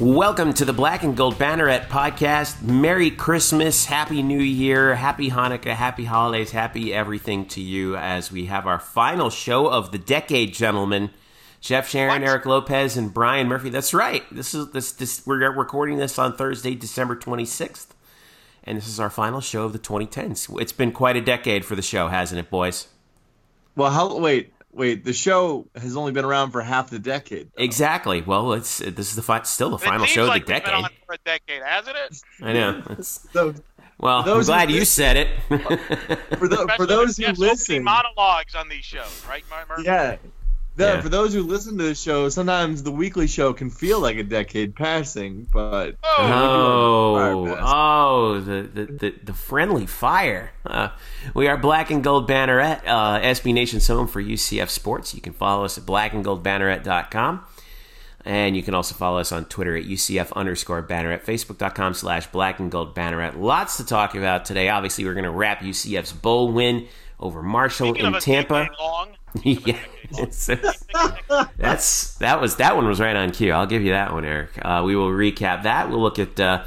Welcome to the Black and Gold Banneret podcast. Merry Christmas, Happy New Year, Happy Hanukkah, Happy Holidays, Happy everything to you as we have our final show of the decade, gentlemen. Jeff Sharon, What? Eric Lopez, and Brian Murphy. That's right. This is this this we're recording this on Thursday, December 26th. And this is our final show of the 2010s. It's been quite a decade for the show, hasn't it, boys? Well, how? Wait, wait. The show has only been around for half the decade. Exactly. Well, it's this is the fi- still the final it seems show like of the we've been decade. on for a decade, hasn't it? I know. It's- So well, I'm glad you listen- said it. for, the, for those who you have so many listen, monologues on these shows, right, Mar- Murphy? yeah. The, Yeah. For those who listen to the show, sometimes the weekly show can feel like a decade passing, but Oh, Oh, oh, the, the, the, the friendly fire. Uh, we are Black and Gold Banneret, uh, SB Nation's home for UCF sports. You can follow us at blackandgoldbanneret.com. And you can also follow us on Twitter at UCF underscore banneret, Facebook.com slash black and gold banneret. Lots to talk about today. Obviously, we're going to wrap UCF's bowl win over Marshall Speaking of in a Tampa. yeah, that's that was that one was right on cue. I'll give you that one, Eric. Uh, we will recap that. We'll look at uh,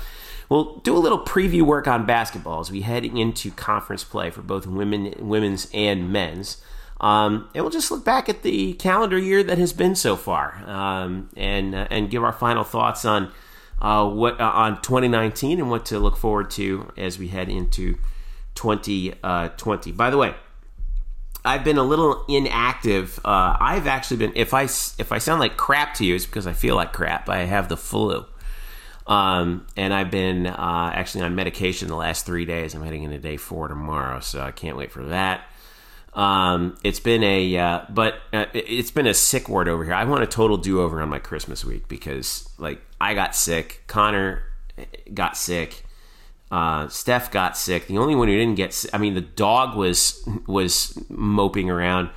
we'll do a little preview work on basketball as we head into conference play for both women, women's and men's. Um, and we'll just look back at the calendar year that has been so far, um, and uh, and give our final thoughts on uh, what uh, on 2019 and what to look forward to as we head into 2020. By the way, I've been a little inactive. Uh, I've actually been. If I if I sound like crap to you, it's because I feel like crap. I have the flu, um, and I've been uh, actually on medication the last three days. I'm heading into day four tomorrow, so I can't wait for that. Um, it's been a, uh, but uh, it- it's been a sick word over here. I want a total do over on my Christmas week because, like, I got sick. Connor got sick. Uh, Steph got sick. The only one who didn't get, si- I mean, the dog was was moping around.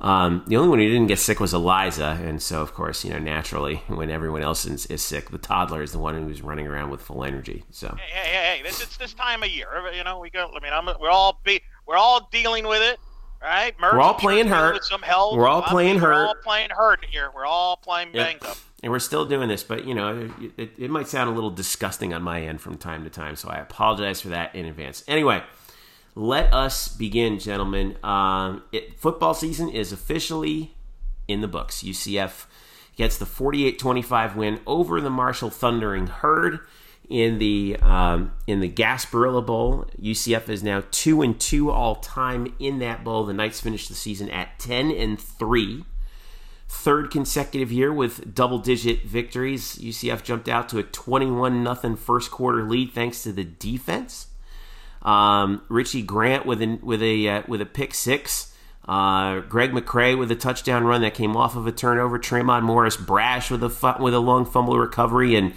Um, the only one who didn't get sick was Eliza, and so of course, you know, naturally, when everyone else is, is sick, the toddler is the one who's running around with full energy. So hey, hey, hey, hey, this it's this time of year. You know, we go. I mean, I'm, we're all be, we're all dealing with it, right? We're all playing hurt. With some health. We're all I'm- playing We're all playing hurt here. We're all playing Yep. up. And we're still doing this, but you know, it, it might sound a little disgusting on my end from time to time, so I apologize for that in advance. Anyway, let us begin, gentlemen. Um, it, football season is officially in the books. UCF gets the 48-25 win over the Marshall Thundering Herd in the um, in the Gasparilla Bowl. UCF is now two and two all time in that bowl. The Knights finished the season at ten and three third consecutive year with double digit victories. UCF jumped out to a 21 nothing first quarter lead thanks to the defense. Um, Richie Grant with a with a uh, with a pick six. Uh, Greg McCrae with a touchdown run that came off of a turnover. Tre'mon Morris-Brash with a fu- with a long fumble recovery and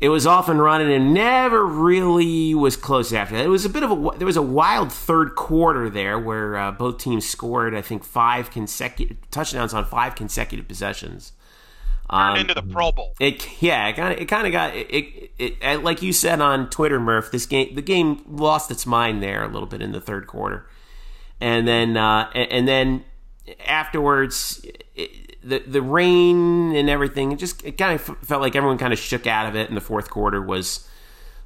it was off and running and never really was close after that. It was a bit of a there was a wild third quarter there where uh, both teams scored I think five consecutive touchdowns on five consecutive possessions. Turned Um, into the Pro Bowl. It yeah, it kind of it kind of got it, it, it, it like you said on Twitter, Murph. This game the game lost its mind there a little bit in the third quarter, and then uh, and, and then afterwards. It, the the rain and everything, it just it kind of felt like everyone kind of shook out of it. And the fourth quarter was,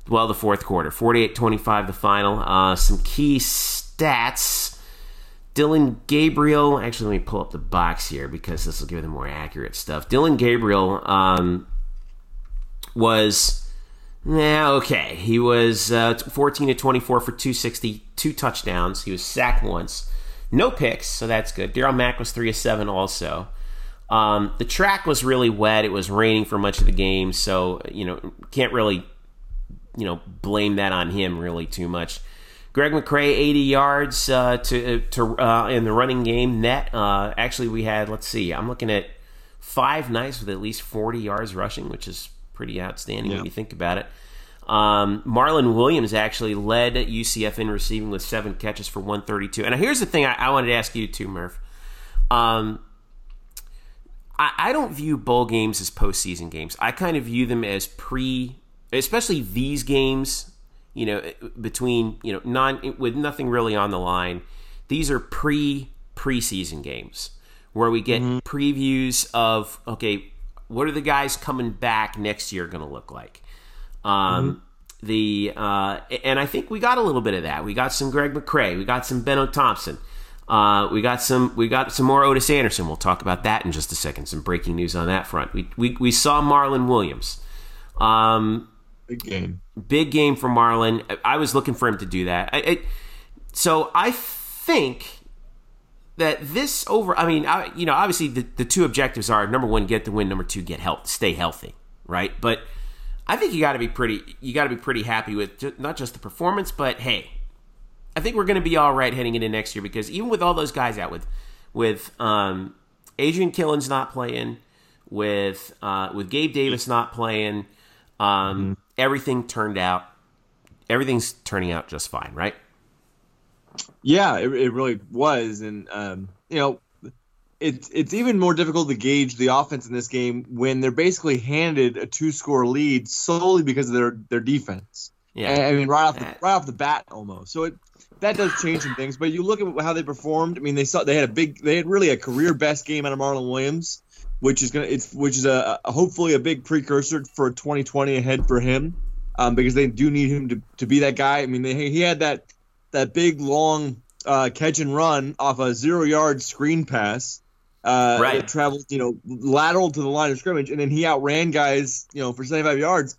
well, the fourth quarter, 48-25 the final. Uh, some key stats. Dillon Gabriel. Actually, let me pull up the box here because this will give the more accurate stuff. Dillon Gabriel um, was, yeah, okay. He was uh, 14 to 24 for 260, two touchdowns. He was sacked once, no picks, so that's good. Darriel Mack was three of seven also. Um, the track was really wet. It was raining for much of the game, so you know can't really you know blame that on him really too much. Greg McCrae, 80 yards uh, to to uh, in the running game net. Uh, actually, we had let's see, I'm looking at five nights with at least 40 yards rushing, which is pretty outstanding Yeah. when you think about it. Um, Marlon Williams actually led UCF in receiving with seven catches for 132. And here's the thing I, I wanted to ask you too, Murph. Um, I, I don't view bowl games as postseason games. I kind of view them as pre, especially these games. You know, between you know non with nothing really on the line. These are pre preseason games where we get previews of okay, what are the guys coming back next year going to look like? Um, The uh, and I think we got a little bit of that. We got some Greg McCrae. We got some Benno Thompson. Uh, we got some. We got some more Otis Anderson. We'll talk about that in just a second. Some breaking news on that front. We we, we saw Marlon Williams. Um, Big game. big game for Marlon. I was looking for him to do that. I, I, so I think that this over. I mean, I, you know, obviously the, the two objectives are number one, get the win. Number two, get health, stay healthy, right? But I think you got to be pretty. You got to be pretty happy with not just the performance, but hey, I think we're going to be all right heading into next year because even with all those guys out with with um, Adrian Killins not playing, with uh, with Gabe Davis not playing, um, everything turned out. Everything's turning out just fine, right? Yeah, it, it really was, and um, you know, it's it's even more difficult to gauge the offense in this game when they're basically handed a two score lead solely because of their their defense. Yeah. I I mean, right off the, right off the bat, almost. So it that does change some things. But you look at how they performed. I mean, they saw they had a big, they had really a career best game out of Marlon Williams, which is gonna, it's which is a, a hopefully a big precursor for 2020 ahead for him, um, because they do need him to, to be that guy. I mean, they, he had that that big long uh, catch and run off a zero yard screen pass. Uh, Right. that traveled, you know, lateral to the line of scrimmage, and then he outran guys, you know, for 75 yards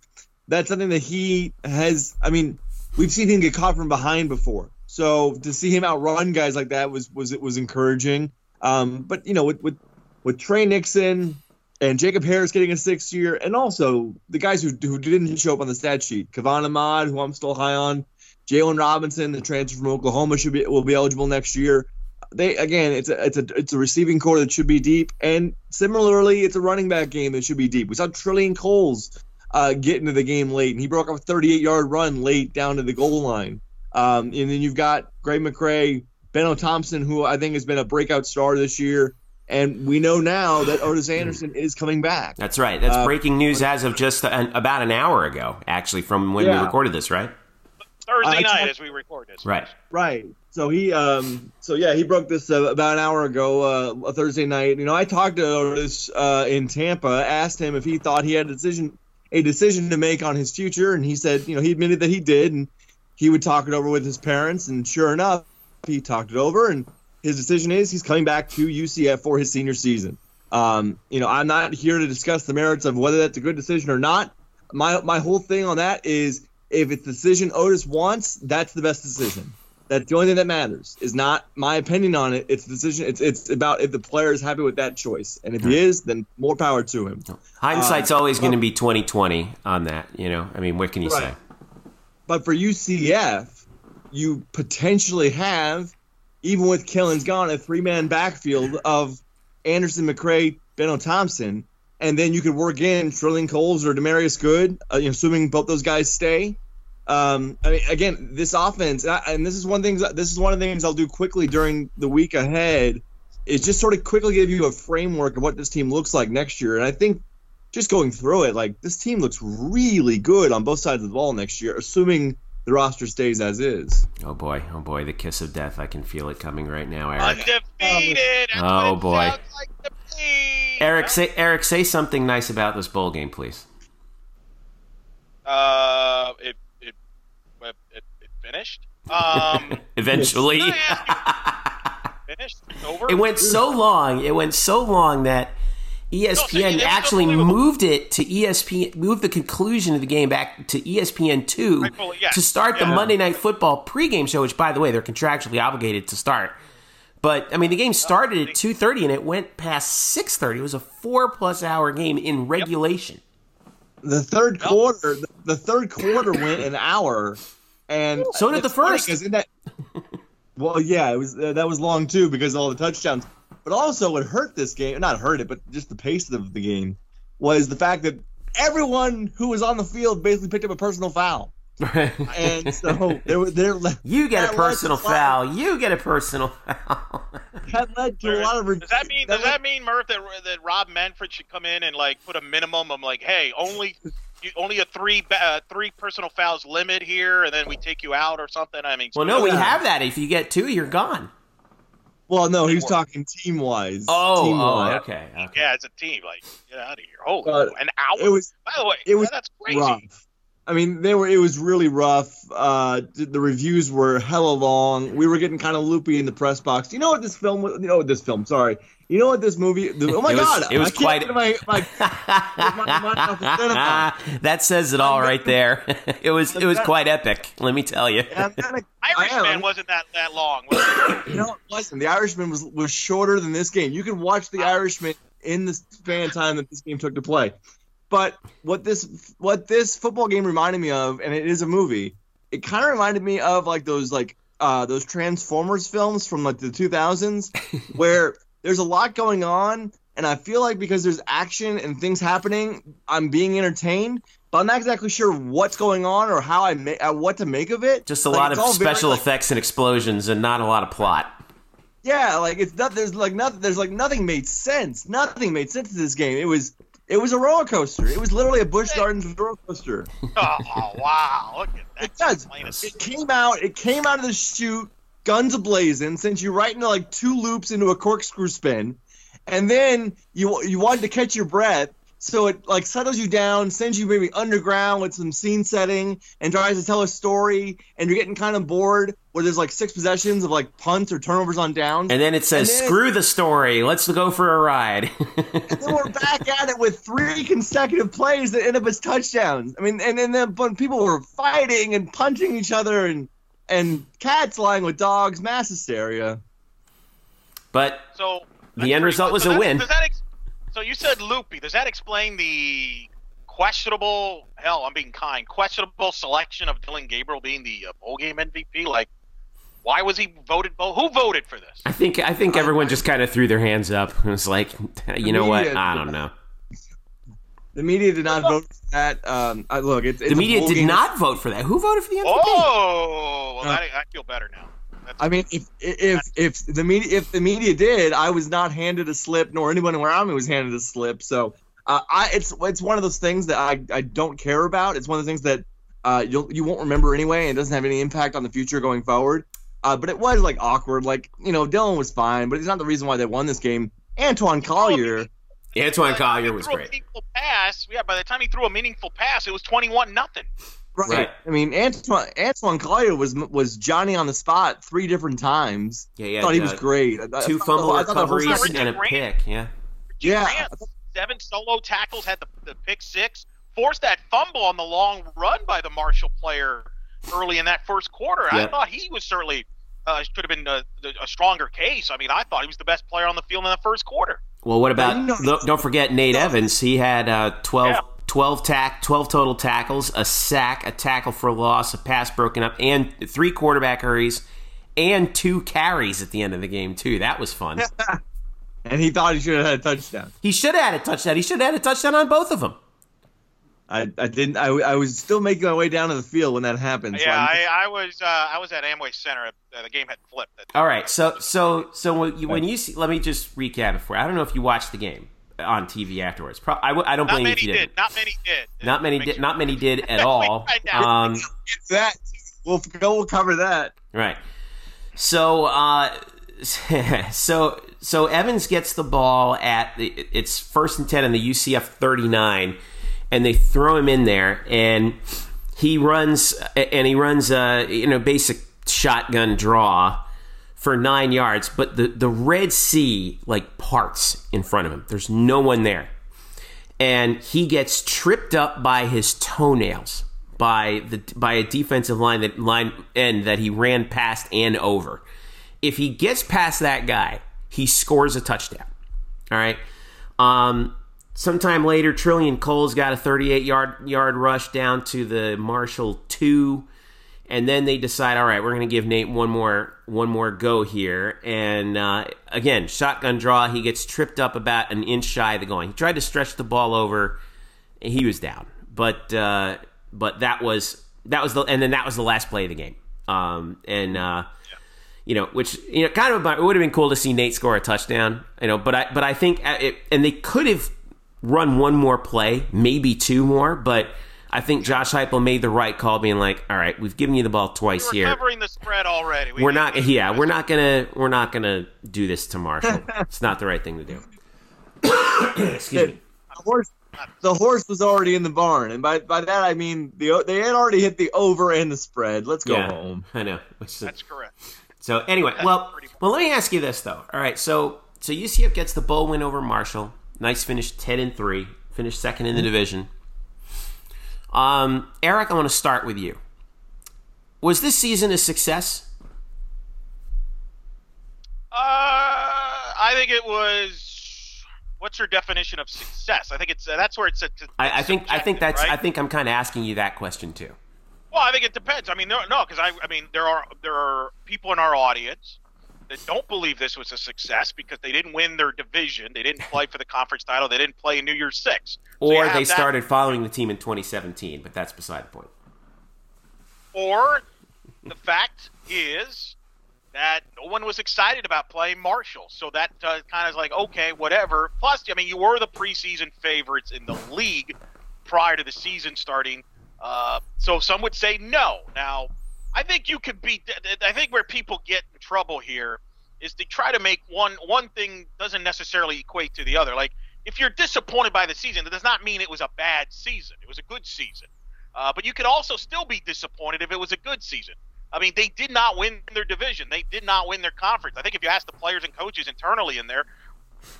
that's something that he has. I mean, we've seen him get caught from behind before, so to see him outrun guys like that was was it was encouraging. Um, but you know, with with with Trey Nixon and Jacob Harris getting a sixth year, and also the guys who who didn't show up on the stat sheet, Kavan Ahmad, who I'm still high on, Jalen Robinson, the transfer from Oklahoma, should be will be eligible next year. They again, it's a it's a it's a receiving core that should be deep, and similarly, it's a running back game that should be deep. We saw Trillian Coles uh, get into the game late, and he broke off a 38 yard run late down to the goal line. Um, and then you've got Greg McCrae, Benno Thompson, who I think has been a breakout star this year. And we know now that Otis Anderson is coming back. That's right. That's Uh, breaking news as of just an, about an hour ago, actually, from when we recorded this, right? Thursday I night talked- as we record this. Right. Right. So he, um, so yeah, he broke this uh, about an hour ago, uh, a Thursday night. You know, I talked to Otis uh, in Tampa, asked him if he thought he had a decision, a decision to make on his future, and he said, you know, he admitted that he did, and he would talk it over with his parents, and sure enough, he talked it over, and his decision is he's coming back to UCF for his senior season. Um, you know, I'm not here to discuss the merits of whether that's a good decision or not. My my whole thing on that is if it's the decision Otis wants, that's the best decision. That's the only thing that matters. Is not my opinion on it. It's the decision. It's it's about if the player is happy with that choice, and if he is, then more power to him. Hindsight's Uh, always going to be 2020 on that, you know? I mean, what can you Right. say? But for UCF, you potentially have, even with Killins gone, a three man backfield of Anderson, McCrae, Benno Thompson, and then you could work in Trilling Coles or Demarius Good, uh, assuming both those guys stay. Um, I mean, again, this offense, and I- and this is one thing. This is one of the things I'll do quickly during the week ahead. Is just sort of quickly give you a framework of what this team looks like next year, and I think just going through it, like this team looks really good on both sides of the ball next year, assuming the roster stays as is. Oh, boy. Oh, boy. The kiss of death. I can feel it coming right now, Eric. Undefeated. That's Oh, boy. like. Eric, say Eric, say something nice about this bowl game, please. Uh, it it it, it, it finished. Um, Eventually. can I ask you- finished. Over. it went so long. It went so long that ESPN it actually moved it to ESPN, moved the conclusion of the game back to ESPN two Rightfully, yes. to start the Monday Night Football pregame show. Which, by the way, they're contractually obligated to start. But I mean, the game started at two thirty and it went past six thirty. It was a four plus hour game in regulation. The third quarter, the, the third quarter went an hour, and So did the first. first. 'cause in that, well, yeah, it was uh, that was long too because of all the touchdowns. But also, what hurt this game, not hurt it, but just the pace of the game, was the fact that everyone who was on the field basically picked up a personal foul, and so there were there you get a personal to a lot- foul. You get a personal foul. That led to a lot of. Does that mean does that mean Murph that that Rob Manfred should come in and like put a minimum of like, hey, only you, only a three uh, three personal fouls limit here, and then we take you out or something? I mean, well, no, we have that. If you get two, you're gone. Well, no, he's talking team wise. Oh, team oh, okay, okay. Yeah, it's a team, like get out of here. Holy, Uh, an hour. It was By the way, it was that's crazy. rough. I mean, they were. It was really rough. Uh, the, the reviews were hella long. We were getting kind of loopy in the press box. You know what this film? was- You know what this film? Sorry. You know what this movie? The, oh my It was- god! it was I can't quite- get my, my, my mind off the cinema. that says it all right there. it was it was quite epic. Let me tell you. I'm kinda, I am. Irishman wasn't that that long. Was it? You know, it wasn't. The Irishman was was shorter than this game. You could watch The Irishman in the span of time that this game took to play. But what this what this football game reminded me of, and it is a movie, it kind of reminded me of like those like uh, those Transformers films from like the 2000s, where there's a lot going on, and I feel like because there's action and things happening, I'm being entertained. But I'm not exactly sure what's going on or how I ma- uh, what to make of it. Just a Like, lot of all very, special like, effects and explosions, and not a lot of plot. Yeah, like it's not. There's like nothing. There's like nothing made sense. Nothing made sense to this game. It was. It was a roller coaster. It was literally a Busch Gardens roller coaster. oh, oh, wow! Look at that. It does. It came out. It came out of the chute, guns ablazing. Sent you right into like two loops into a corkscrew spin, and then you you wanted to catch your breath. So it like settles you down, sends you maybe underground with some scene setting, and tries to tell a story. And you're getting kind of bored where there's like six possessions of like punts or turnovers on downs. And then it says, then- "Screw the story. Let's go for a ride." then we're back at it with three consecutive plays that end up as touchdowns. I mean, and, and then but people were fighting and punching each other and and cats lying with dogs, mass hysteria. but So The end result was so a that- win. Does that ex- so you said loopy. Does that explain the questionable? Hell, I'm being kind. Questionable selection of Dillon Gabriel being the uh, bowl game MVP. Like, why was he voted? Bowl? Who voted for this? I think I think everyone just kind of threw their hands up and was like, "You know what? I don't know." The media did not vote for that. Um, I, look, it's, it's The media did game. not vote for that. Who voted for the MVP? Oh, well, Uh, that, I feel better now. That's, I mean, if if if the media if the media did, I was not handed a slip, nor anyone around me was handed a slip. So, uh, I it's it's one of those things that I, I don't care about. It's one of the things that uh, you'll you won't remember anyway, and it doesn't have any impact on the future going forward. Uh, but it was like awkward. Like you know, Dillon was fine, but he's not the reason why they won this game. Antwan Collier, Antwan By Collier was great. meaningful pass. Yeah, by the time he threw a meaningful pass, it was twenty-one nothing. right? Right. I mean, Antwan Antwan Collier was was Johnny on the spot three different times. Yeah, I yeah. thought he was uh, great. I- I Two thought the- fumble the recoveries and a Grant. pick. Yeah. Yeah, Grant, seven solo tackles, had the, the pick six, forced that fumble on the long run by the Marshall player early in that first quarter. I thought he was certainly uh, should have been a, a stronger case. I mean, I thought he was the best player on the field in the first quarter. Well, what about? No. don't- forget Nate Evans. He had uh, 12, Yeah. 12 tack, twelve total tackles, a sack, a tackle for loss, a pass broken up, and three quarterback hurries, and two carries at the end of the game too. That was fun. and he thought he should have had a touchdown. he should have had a touchdown. He should have had a touchdown on both of them. I, I didn't. I, I was still making my way down to the field when that happened. yeah, I'm- I, I was uh, I was at Amway Center. Uh, the game had flipped. All right, so so so when you, when you see, let me just recap it for. you. I don't know if you watched the game on TV afterwards. Pro, I, w- I don't Not blame you many you did. didn't. Not many did. Not many did. sure- Not many did at all. Find out. Um, that we'll we'll cover that. Right. So, uh, so, so Evans gets the ball at the, it's first and ten in the UCF thirty nine, and they throw him in there, and he runs and he runs a you know basic shotgun draw for nine yards, but the the Red Sea like parts in front of him. There's no one there and he gets tripped up by his toenails by the by a defensive line that line end that he ran past and over. If he gets past that guy, he scores a touchdown. All right. Um, sometime later, Trillion Cole's got a 38 yard yard rush down to the Marshall two, and then they decide, all right, we're going to give Nate one more one more go here. And uh, again, shotgun draw. He gets tripped up about an inch shy of the goal. He tried to stretch the ball over. And he was down, but uh, but that was that was the and then that was the last play of the game. Um, and uh, you know, which you know, kind of it would have been cool to see Nate score a touchdown. You know, but I but I think uh, it, and they could have run one more play, maybe two more, but I think Josh Heupel made the right call, being like, "All right, we've given you the ball twice We're here. covering the spread already. We We're need not, to- yeah, we're not gonna, we're not gonna do this to Marshall. it's not the right thing to do." Excuse me. The horse, the horse was already in the barn, and by by that I mean the they had already hit the over and the spread. Let's go yeah, home. I know. Is- That's correct. So anyway, That's well, well, let me ask you this though. All right, so so UCF gets the bowl win over Marshall. Nice finish, ten and three. Finished second in the division. Um, Eric, I want to start with you. Was this season a success? Uh, I think it was. What's your definition of success? I think it's uh, that's where it's. it's I, I think I think that's right? I think I'm kind of asking you that question too. Well, I think it depends. I mean, no, no, because I, I mean, there are there are people in our audience that don't believe this was a success because they didn't win their division, they didn't play for the conference title, they didn't play in New Year's Six, So Or they that- started following the team in 2017, but that's beside the point. Or the fact is that no one was excited about playing Marshall, so that uh, kind of is like okay, whatever. Plus, I mean, you were the preseason favorites in the league prior to the season starting, uh, so some would say no. Now, I think you could be. I think where people get in trouble here is to try to make one one thing doesn't necessarily equate to the other. Like if you're disappointed by the season, that does not mean it was a bad season. It was a good season. Uh, but you could also still be disappointed if it was a good season. I mean, they did not win their division. They did not win their conference. I think if you ask the players and coaches internally in there,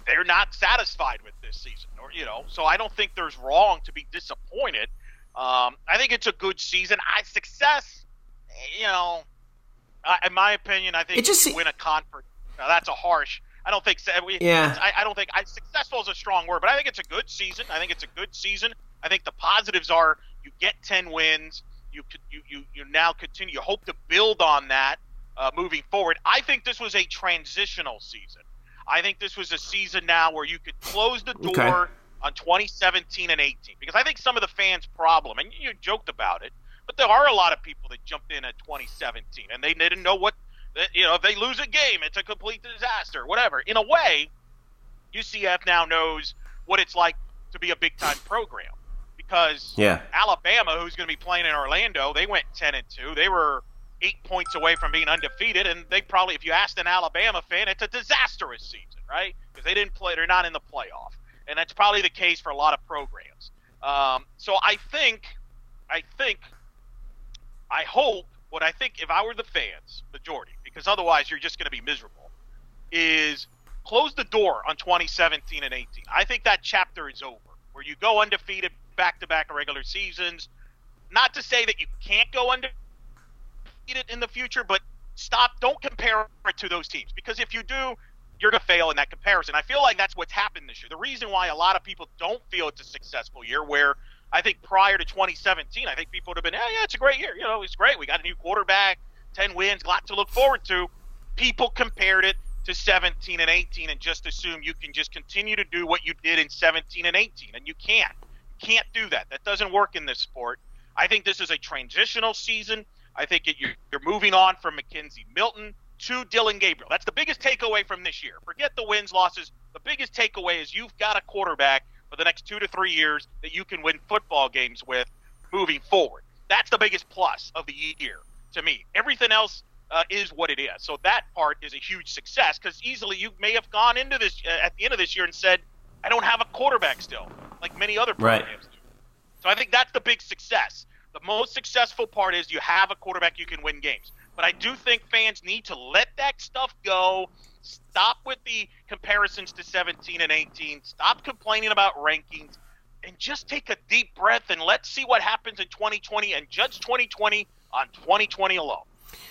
they're not satisfied with this season. Or you know, so I don't think there's wrong to be disappointed. Um, I think it's a good season. I success, you know, in my opinion, I think It just if you se- win a conference. Now that's a harsh. I don't think. We, Yeah. I, I don't think. I, successful is a strong word, but I think it's a good season. I think it's a good season. I think the positives are you get ten wins. You you you you now continue. You hope to build on that uh, moving forward. I think this was a transitional season. I think this was a season now where you could close the door Okay. on 2017 and 18 because I think some of the fans' problem, and you joked about it, but there are a lot of people that jumped in at 2017 and they didn't know what you know if they lose a game, it's a complete disaster, whatever. In a way, UCF now knows what it's like to be a big time program because Yeah. Alabama, who's going to be playing in Orlando, they went 10 and 2. They were eight points away from being undefeated, and they probably, if you asked an Alabama fan, it's a disastrous season, right? Because they didn't play, they're not in the playoff, and that's probably the case for a lot of programs. Um, so I think, I think, I hope. What I think, if I were the fans, majority, because otherwise you're just going to be miserable, is close the door on 2017 and 18. I think that chapter is over, where you go undefeated back to back regular seasons. Not to say that you can't go undefeated in the future, but stop. Don't compare it to those teams because if you do, you're going to fail in that comparison. I feel like that's what's happened this year. The reason why a lot of people don't feel it's a successful year, where I think prior to 2017, I think people would have been, yeah, yeah, it's a great year. You know, it's great. We got a new quarterback, 10 wins, a lot to look forward to. People compared it to 17 and 18 and just assume you can just continue to do what you did in 17 and 18, and you can't. You can't do that. That doesn't work in this sport. I think this is a transitional season. I think it, you're, you're moving on from McKenzie Milton to Dillon Gabriel. That's the biggest takeaway from this year. Forget the wins, losses. The biggest takeaway is you've got a quarterback for the next two to three years that you can win football games with moving forward. That's the biggest plus of the year to me. Everything else uh, is what it is. So that part is a huge success because easily you may have gone into this uh, at the end of this year and said, I don't have a quarterback still, like many other Right. programs do. So I think that's the big success. The most successful part is you have a quarterback you can win games. But I do think fans need to let that stuff go. Stop with the comparisons to 17 and 18. Stop complaining about rankings and just take a deep breath and let's see what happens in 2020 and judge 2020 on 2020 alone.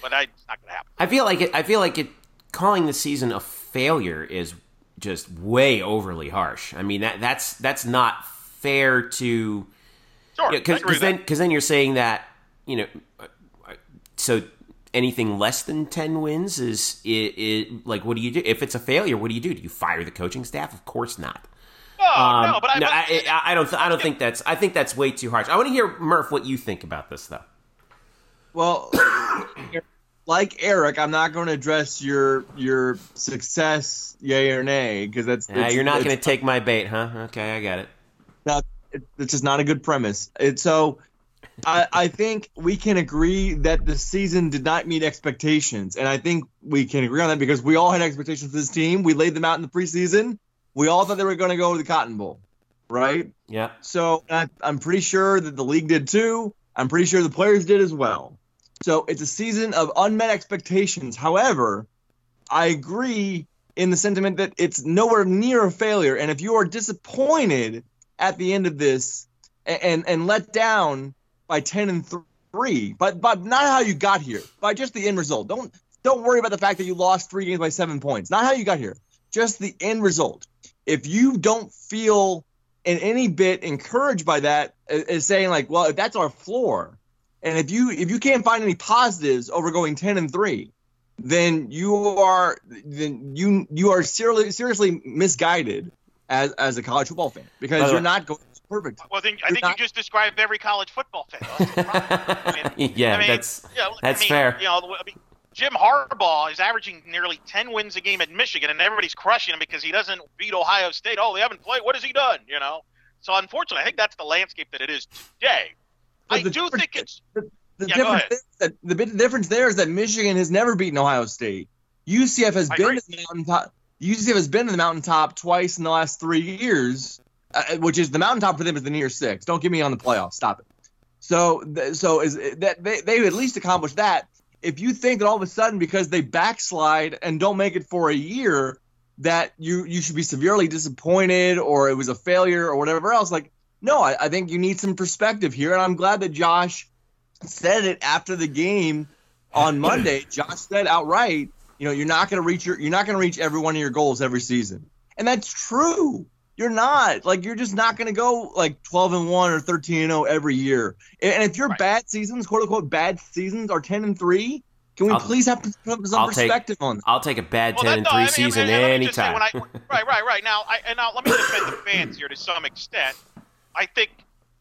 But I, it's not going to happen. I feel like it. I feel like it. Calling the season a failure is just way overly harsh. I mean that that's that's not fair to Sure. Because then because then you're saying that you know uh, so anything less than 10 wins is it, it like what do you do? If it's a failure what do you do? Do you fire the coaching staff? Of course not. No, Um, no, but I, no, I, I, I don't th- I don't think that's I think that's way too harsh. I want to hear Murph what you think about this though. Well, like Eric, I'm not going to address your your success, yay or nay, because that's Yeah, you're not going to take my bait huh? Okay I got it. Now, it- it's just not a good premise. It, so I, I think we can agree that the season did not meet expectations, and I think we can agree on that because we all had expectations for this team. We laid them out in the preseason. We all thought they were going to go to the Cotton Bowl, right? Yeah. So I, I'm pretty sure that the league did too. I'm pretty sure the players did as well. So it's a season of unmet expectations. However, I agree in the sentiment that it's nowhere near a failure. And if you are disappointed at the end of this and and, and let down by 10 and 3, but but not how you got here, by just the end result. Don't don't worry about the fact that you lost 3 games by 7 points. Not how you got here. Just the end result. If you don't feel in any bit encouraged by that uh, is saying like, well, if that's our floor, and if you if you can't find any positives over going 10 and 3, then you are then you you are seriously seriously misguided as as a college football fan because you're not going perfect. Well, then I You're think not- you just described every college football fan. That's the problem. I mean, yeah, I mean, that's you know, that's I mean, fair. You know, I mean, Jim Harbaugh is averaging nearly 10 wins a game at Michigan, and everybody's crushing him because he doesn't beat Ohio State. Oh, they haven't played. What has he done? You know. So unfortunately, I think that's the landscape that it is today. But I the do think it's The Yeah, difference ahead. is that the bit difference there is that Michigan has never beaten Ohio State. UCF has I been agree. to the mountaintop. UCF has been to the mountaintop twice in the last three years, uh, which is the mountaintop for them is the near six. Don't get me on the playoffs. Stop it. So, so is that they they at least accomplished that. If you think that all of a sudden because they backslide and don't make it for a year that you you should be severely disappointed or it was a failure or whatever else, like no, I, I think you need some perspective here, and I'm glad that Josh said it after the game on Monday. Josh said outright, you know, you're not going to reach your, you're not going to reach every one of your goals every season, and that's true. You're not like you're just not going to go like 12 and one or 13 and 0 every year. And and if your Right. bad seasons, quote unquote, bad seasons are 10 and three, can we I'll- please have some I'll take- perspective on that? I'll take a bad Well, ten that- and no, three I mean, season I mean, let me just say, anytime. I- right, right, right. Now, I, and now let me defend the fans here to some extent. I think,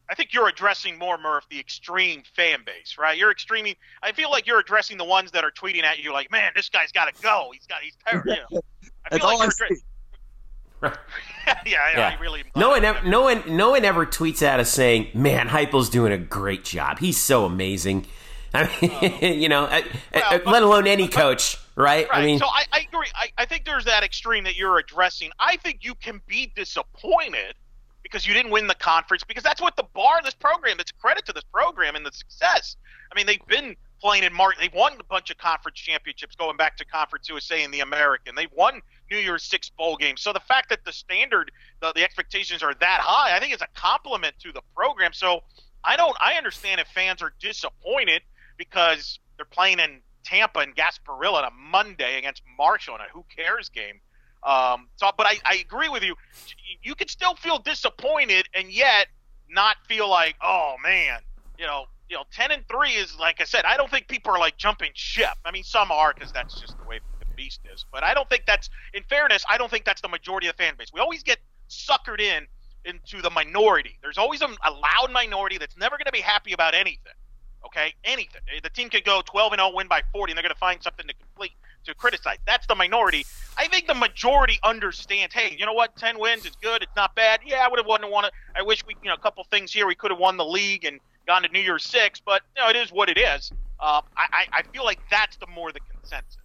I think you're addressing more, Murph, the extreme fan base, right? You're extremely. I feel like you're addressing the ones that are tweeting at you, like, "Man, this guy's got to go. He's got. He's terrible." You know? I feel all I like see. you're address- yeah, yeah. I really. No one, ever, no one, no one ever tweets at us saying, "Man, Heupel's doing a great job. He's so amazing." I mean, you know, Well, uh, but- let alone any coach, right? Right. I mean, so I, I agree. I, I think there's that extreme that you're addressing. I think you can be disappointed because you didn't win the conference because that's what the bar of this program. It's a credit to this program and the success. I mean, they've been playing in March. They've won a bunch of conference championships going back to Conference USA and the American. They've won New Year's Six bowl games. So the fact that the standard, the, the expectations are that high, I think it's a compliment to the program. So I don't. I understand if fans are disappointed because they're playing in Tampa and Gasparilla on a Monday against Marshall in a who cares game. Um, so, but I, I agree with you. You can still feel disappointed and yet not feel like, oh man, you know, you know, ten and three is like I said. I don't think people are like jumping ship. I mean, some are because that's just the way the beast is. But I don't think that's, in fairness, I don't think that's the majority of the fan base. We always get suckered in into the minority. There's always a, a loud minority that's never going to be happy about anything. Okay, anything. The team could go 12 and 0, win by 40, and they're going to find something to complete to criticize. That's the minority. I think the majority understands. Hey, you know what? 10 wins, is good. It's not bad. Yeah, I would have won. Won it. I wish we, you know, a couple things here. We could have won the league and gone to New Year's Six, but you know, it is what it is. Uh, I, I, feel like that's the more the consensus.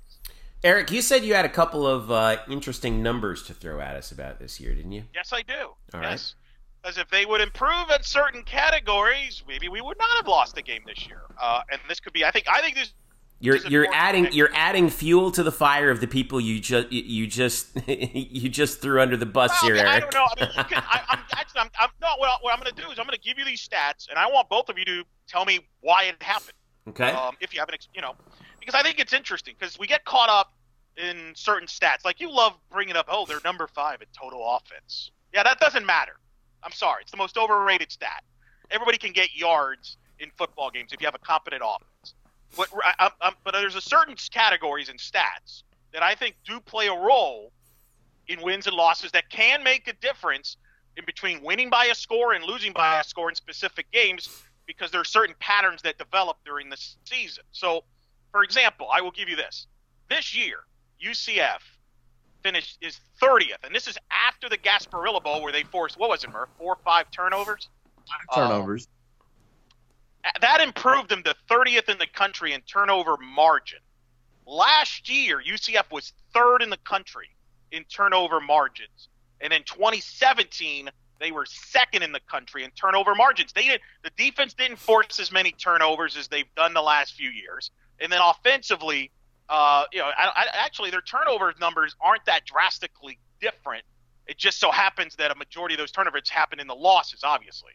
Eric, you said you had a couple of uh, interesting numbers to throw at us about this year, didn't you? Yes, I do. All right. yes. Because if they would improve at certain categories, maybe we would not have lost the game this year. Uh, and this could be. I think. I think this. You're you're adding you're adding fuel to the fire of the people you just you just you just threw under the bus Well, here, I Eric. don't know. I mean, you can, I, I'm actually. I'm, I'm no. What, what I'm going to do is I'm going to give you these stats, and I want both of you to tell me why it happened. Okay. Um, if you haven't, you know, because I think it's interesting because we get caught up in certain stats. Like you love bringing up, oh, they're number five in total offense. Yeah, that doesn't matter. I'm sorry, it's the most overrated stat. Everybody can get yards in football games if you have a competent offense. But, I, I'm, but there's a certain categories and stats that I think do play a role in wins and losses that can make a difference in between winning by a score and losing by a score in specific games because there are certain patterns that develop during the season. So, for example, I will give you this. This year, UCF finished is 30th, and this is after the Gasparilla Bowl where they forced what was it, Murph? Four or five turnovers. Turnovers. Um, that improved them to 30th in the country in turnover margin. Last year, UCF was third in the country in turnover margins, and in 2017 they were second in the country in turnover margins. They did, the defense didn't force as many turnovers as they've done the last few years, and then offensively, uh, you know, I, I, actually their turnover numbers aren't that drastically different. It just so happens that a majority of those turnovers happen in the losses, obviously.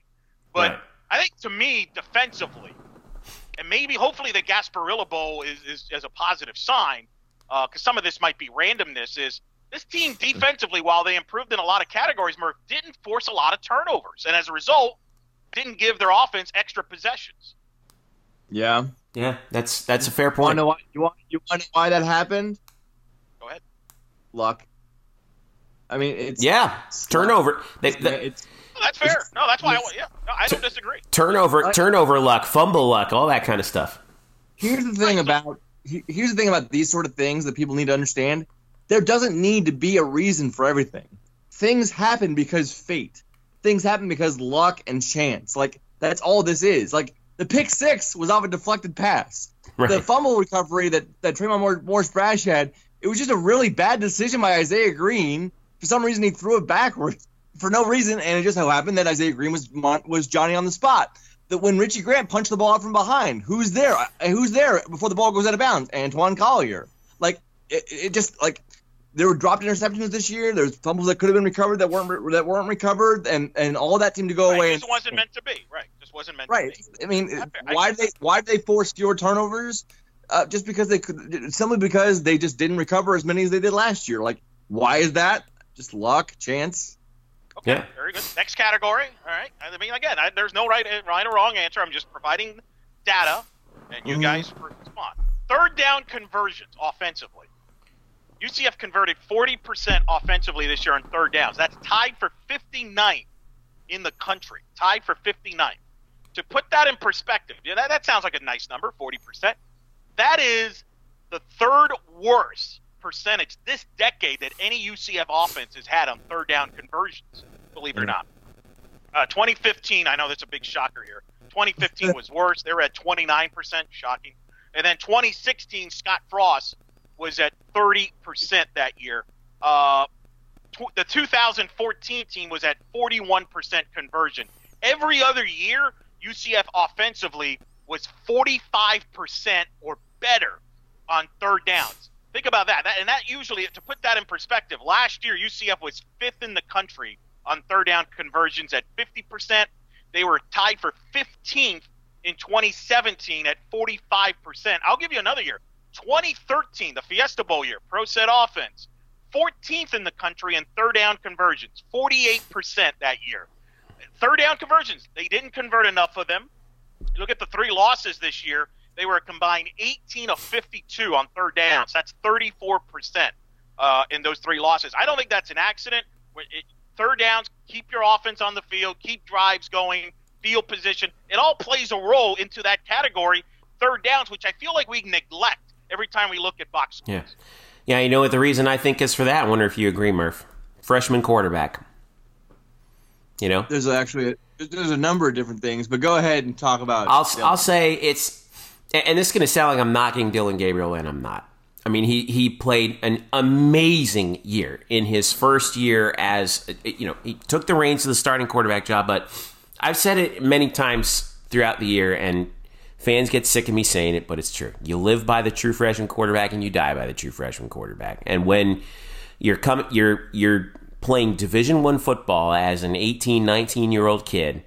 But Right. I think to me, defensively, and maybe hopefully the Gasparilla Bowl is, is, is a positive sign, uh, because some of this might be randomness. Is this team defensively, while they improved in a lot of categories, Murph didn't force a lot of turnovers, and as a result, didn't give their offense extra possessions. Yeah. Yeah, that's that's a fair Want to point. know why? You want you want to know why that happened? Go ahead. Luck. I mean, it's Yeah, turnover. They, It's, the, No, that's fair. No, that's why. I, yeah, no, I don't disagree. turnover, turnover luck, fumble luck, all that kind of stuff. here's the thing about here's the thing about these sort of things that people need to understand. There doesn't need to be a reason for everything. Things happen because fate. Things happen because luck and chance. Like that's all this is. Like the pick six was off a deflected pass. Right. The fumble recovery that that Trayvon Morris Brash had, it was just a really bad decision by Isaiah Green. For some reason, he threw it backwards for no reason, and it just so happened that Isaiah Green was was Johnny on the spot. That when Richie Grant punched the ball out from behind, who's there? Uh, Who's there before the ball goes out of bounds? Antwan Collier. Like it, it just like there were dropped interceptions this year. There's fumbles that could have been recovered that weren't re- that weren't recovered, and and all that seemed to go Right, away. it just wasn't meant to be. Right, just wasn't meant Right. to be. I mean, fair. I why did they why did they force fewer turnovers? Uh, just because they could, simply because they just didn't recover as many as they did last year. Like, why is that? Just luck, chance. Okay, Yeah. very good. Next category. All right. I mean, again, I, there's no right, right or wrong answer. I'm just providing data, and you Mhm. guys respond. Third down conversions offensively. UCF converted 40% offensively this year on third downs. That's tied for 59th in the country. Tied for 59th. To put that in perspective, yeah, that, that sounds like a nice number, 40%. That is the third worst percentage this decade that any UCF offense has had on third down conversions, believe it or not. Uh, 2015, I know that's a big shocker here. 2015 was worse. They were at 29%, shocking. And then 2016, Scott Frost was at 30% that year. Uh, tw- the 2014 team was at 41% conversion. Every other year, UCF offensively was 45% or better on third downs. Think about that. that. And that usually, to put that in perspective, last year UCF was fifth in the country on third down conversions at 50%. They were tied for 15th in 2017 at 45%. I'll give you another year. 2013, the Fiesta Bowl year, Pro Set offense, 14th in the country in third down conversions, 48% that year. Third down conversions, they didn't convert enough of them. You look at the three losses this year, they were a combined 18 of 52 on third downs. That's 34% uh, in those three losses. I don't think that's an accident. It, third downs, keep your offense on the field, keep drives going, field position. It all plays a role into that category, third downs, which I feel like we neglect every time we look at box scores. Yeah. Yeah, you know what the reason I think is for that? I wonder if you agree, Murph. Freshman quarterback. You know? There's actually a, there's a number of different things, but go ahead and talk about. I'll yeah. I'll say it's, and this is going to sound like I'm knocking Dillon Gabriel, and I'm not. I mean, he he played an amazing year in his first year as you know he took the reins of the starting quarterback job. But I've said it many times throughout the year, and fans get sick of me saying it, but it's true. You live by the true freshman quarterback, and you die by the true freshman quarterback. And when you're coming, you're you're playing Division One football as an 18, 19 year old kid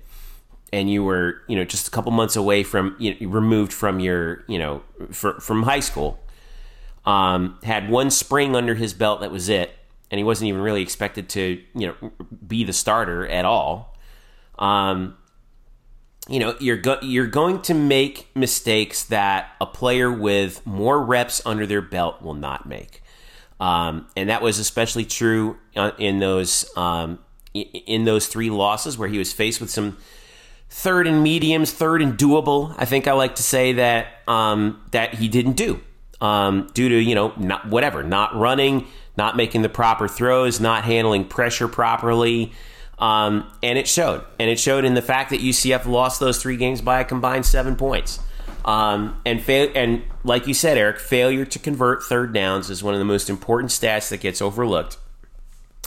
and you were you know just a couple months away from you know, removed from your you know fr- from high school um, had one spring under his belt that was it. And he wasn't even really expected to you know be the starter at all. Um, you know you're go- you're going to make mistakes that a player with more reps under their belt will not make. Um, and that was especially true uh, in those um, in those three losses where he was faced with some third and mediums, third and doable. I think I like to say that um, that he didn't do um, due to you know not whatever, not running, not making the proper throws, not handling pressure properly. Um, and it showed. And it showed in the fact that UCF lost those three games by a combined seven points. Um, and fa- and like you said, Eric, failure to convert third downs is one of the most important stats that gets overlooked.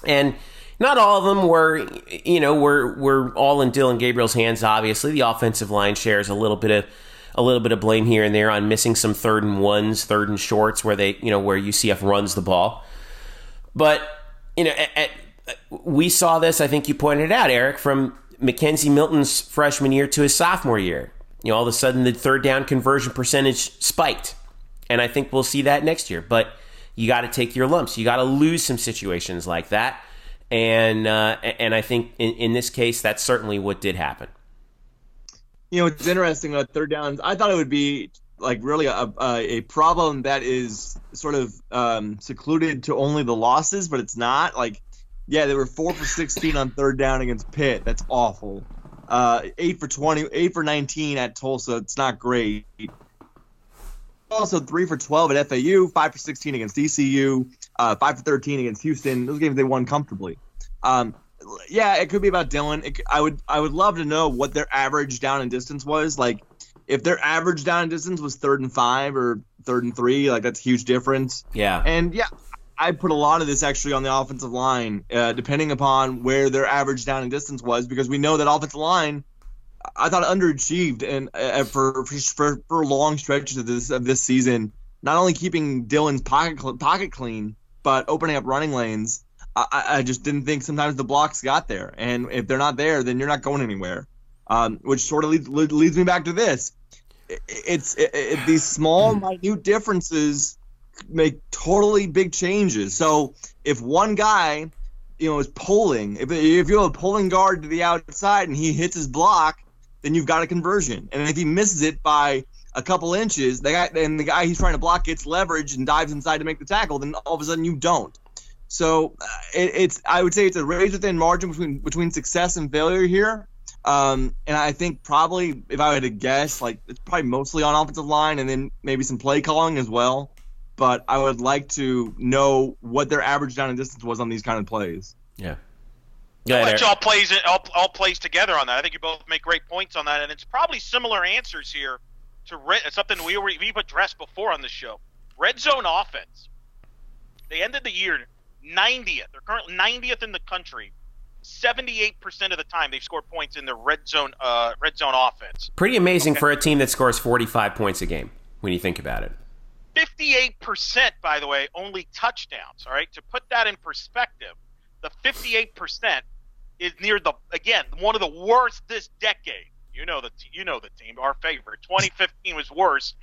And not all of them were, you know, were were all in Dillon Gabriel's hands. Obviously, the offensive line shares a little bit of a little bit of blame here and there on missing some third and ones, third and shorts, where they, you know, where UCF runs the ball. But you know, at, at, we saw this. I think you pointed out, Eric, from McKenzie Milton's freshman year to his sophomore year. You know, all of a sudden the third down conversion percentage spiked, and I think we'll see that next year. But you got to take your lumps. You got to lose some situations like that and uh, and I think in, in this case, that's certainly what did happen. You know, it's interesting on third downs. I thought it would be like really a, a, problem that is sort of um, secluded to only the losses, but it's not. Like, yeah, they were four for sixteen on third down against Pitt. That's awful. Uh, eight for 20, eight for nineteen at Tulsa. It's not great. Also, three for twelve at FAU, five for sixteen against ECU uh, five for thirteen against Houston. Those games they won comfortably. Um, yeah, it could be about Dillon. It, I would I would love to know what their average down and distance was. Like if their average down and distance was third and five or third and three, like that's a huge difference. Yeah. And yeah, I put a lot of this actually on the offensive line, uh, depending upon where their average down and distance was, because we know that offensive line. I thought underachieved and uh, for, for for long stretches of this of this season, not only keeping Dillon's pocket pocket clean, but opening up running lanes, I, I, just didn't think sometimes the blocks got there. And if they're not there, then you're not going anywhere. Um, which sort of leads, leads me back to this. It's it, it, these small, minute differences make totally big changes. So if one guy, you know, is pulling, if, if you have a pulling guard to the outside and he hits his block, then you've got a conversion. And if he misses it by a couple inches, the guy and the guy he's trying to block gets leverage and dives inside to make the tackle, then all of a sudden you don't. So uh, it, it's I would say it's a razor thin margin between between success and failure here. Um, and I think probably if I had to guess, like it's probably mostly on offensive line and then maybe some play calling as well. But I would like to know what their average down and distance was on these kind of plays. Yeah. Yeah, I'll let y'all plays it all, all plays together on that. I think you both make great points on that, and it's probably similar answers here to red, something we we've addressed before on the show. Red zone offense. They ended the year 90th. They're currently 90th in the country. 78% of the time they've scored points in the red zone uh, red zone offense. Pretty amazing okay. for a team that scores 45 points a game when you think about it. 58% by the way only touchdowns, all right? To put that in perspective, the 58% is near the again, one of the worst this decade you know the you know the team, our favorite. 2015 was worse,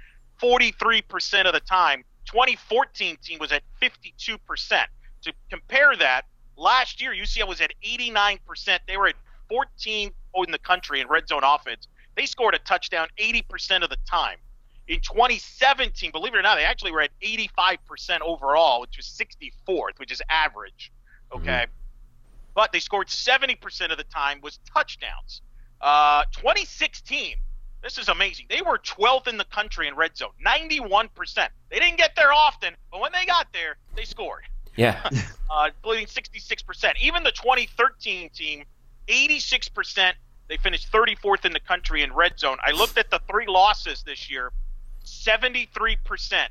43% of the time. 2014 team was at 52%. To compare that, last year UCL was at 89%. They were at 14 in the country in red zone offense. They scored a touchdown 80% of the time. In 2017, believe it or not, they actually were at 85% overall, which was 64th, which is average. Okay. Mm-hmm. But they scored 70% of the time was touchdowns. Uh, 2016. This is amazing. They were 12th in the country in red zone, 91%. They didn't get there often, but when they got there, they scored. Yeah. uh, bleeding 66%. Even the 2013 team, 86%. They finished 34th in the country in red zone. I looked at the three losses this year. 73%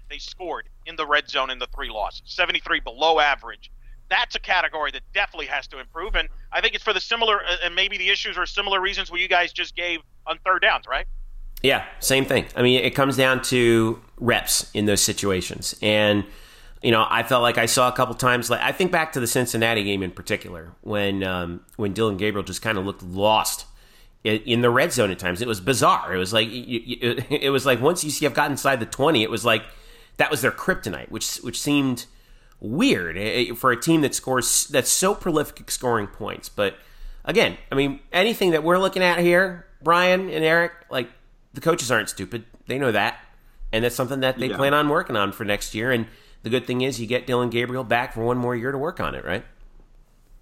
they scored in the red zone in the three losses. 73 below average that's a category that definitely has to improve. And I think it's for the similar, uh, and maybe the issues are similar reasons what you guys just gave on third downs, right? Yeah, same thing. I mean, it comes down to reps in those situations. And, you know, I felt like I saw a couple times, like I think back to the Cincinnati game in particular, when, um, when Dillon Gabriel just kind of looked lost in the red zone at times. It was bizarre. It was like, it was like once UCF got inside the 20, it was like that was their kryptonite, which, which seemed – weird eh, eh, for a team that scores that's so prolific at scoring points. But again, I mean, anything that we're looking at here, Brian and Eric, like the coaches aren't stupid. They know that, and that's something that they yeah. plan on working on for next year. And the good thing is, you get Dillon Gabriel back for one more year to work on it, right?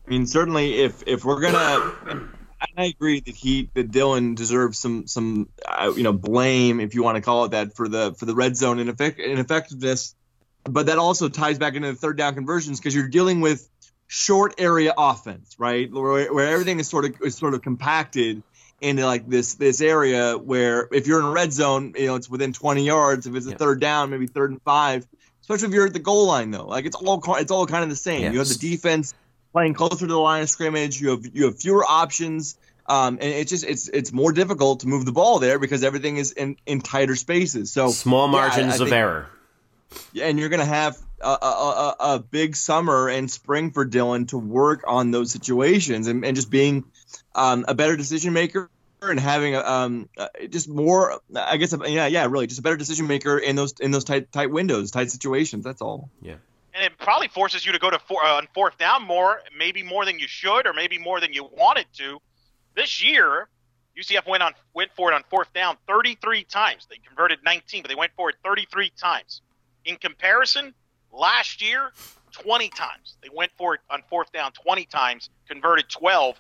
I mean, certainly, if if we're gonna. I agree that he that Dillon deserves some some uh, you know blame if you want to call it that for the for the red zone ineffect- ineffectiveness but that also ties back into the third down conversions because you're dealing with short area offense, right? Where, where everything is sort of is sort of compacted into like this this area where if you're in a red zone, you know, it's within 20 yards. If it's a Yeah. third down, maybe third and five. Especially if you're at the goal line, though, like it's all it's all kind of the same. Yeah. You have the defense playing closer to the line of scrimmage. You have you have fewer options, um, and it's just it's it's more difficult to move the ball there because everything is in in tighter spaces. So Small yeah, I- margins I of think- error. yeah, and you're going to have a, a, a, a big summer and spring for Dillon to work on those situations and, and just being um, a better decision maker and having a, um, uh, just more, I guess, yeah, yeah, really, just a better decision maker in those in those tight tight windows, tight situations. That's all. Yeah and it probably forces you to go to four, uh, on fourth down more, maybe more than you should, or maybe more than you wanted to. This year, UCF went on went for it on fourth down 33 times. They converted 19, but they went for it 33 times. In comparison, last year, 20 times. They went for it on fourth down 20 times, converted 12.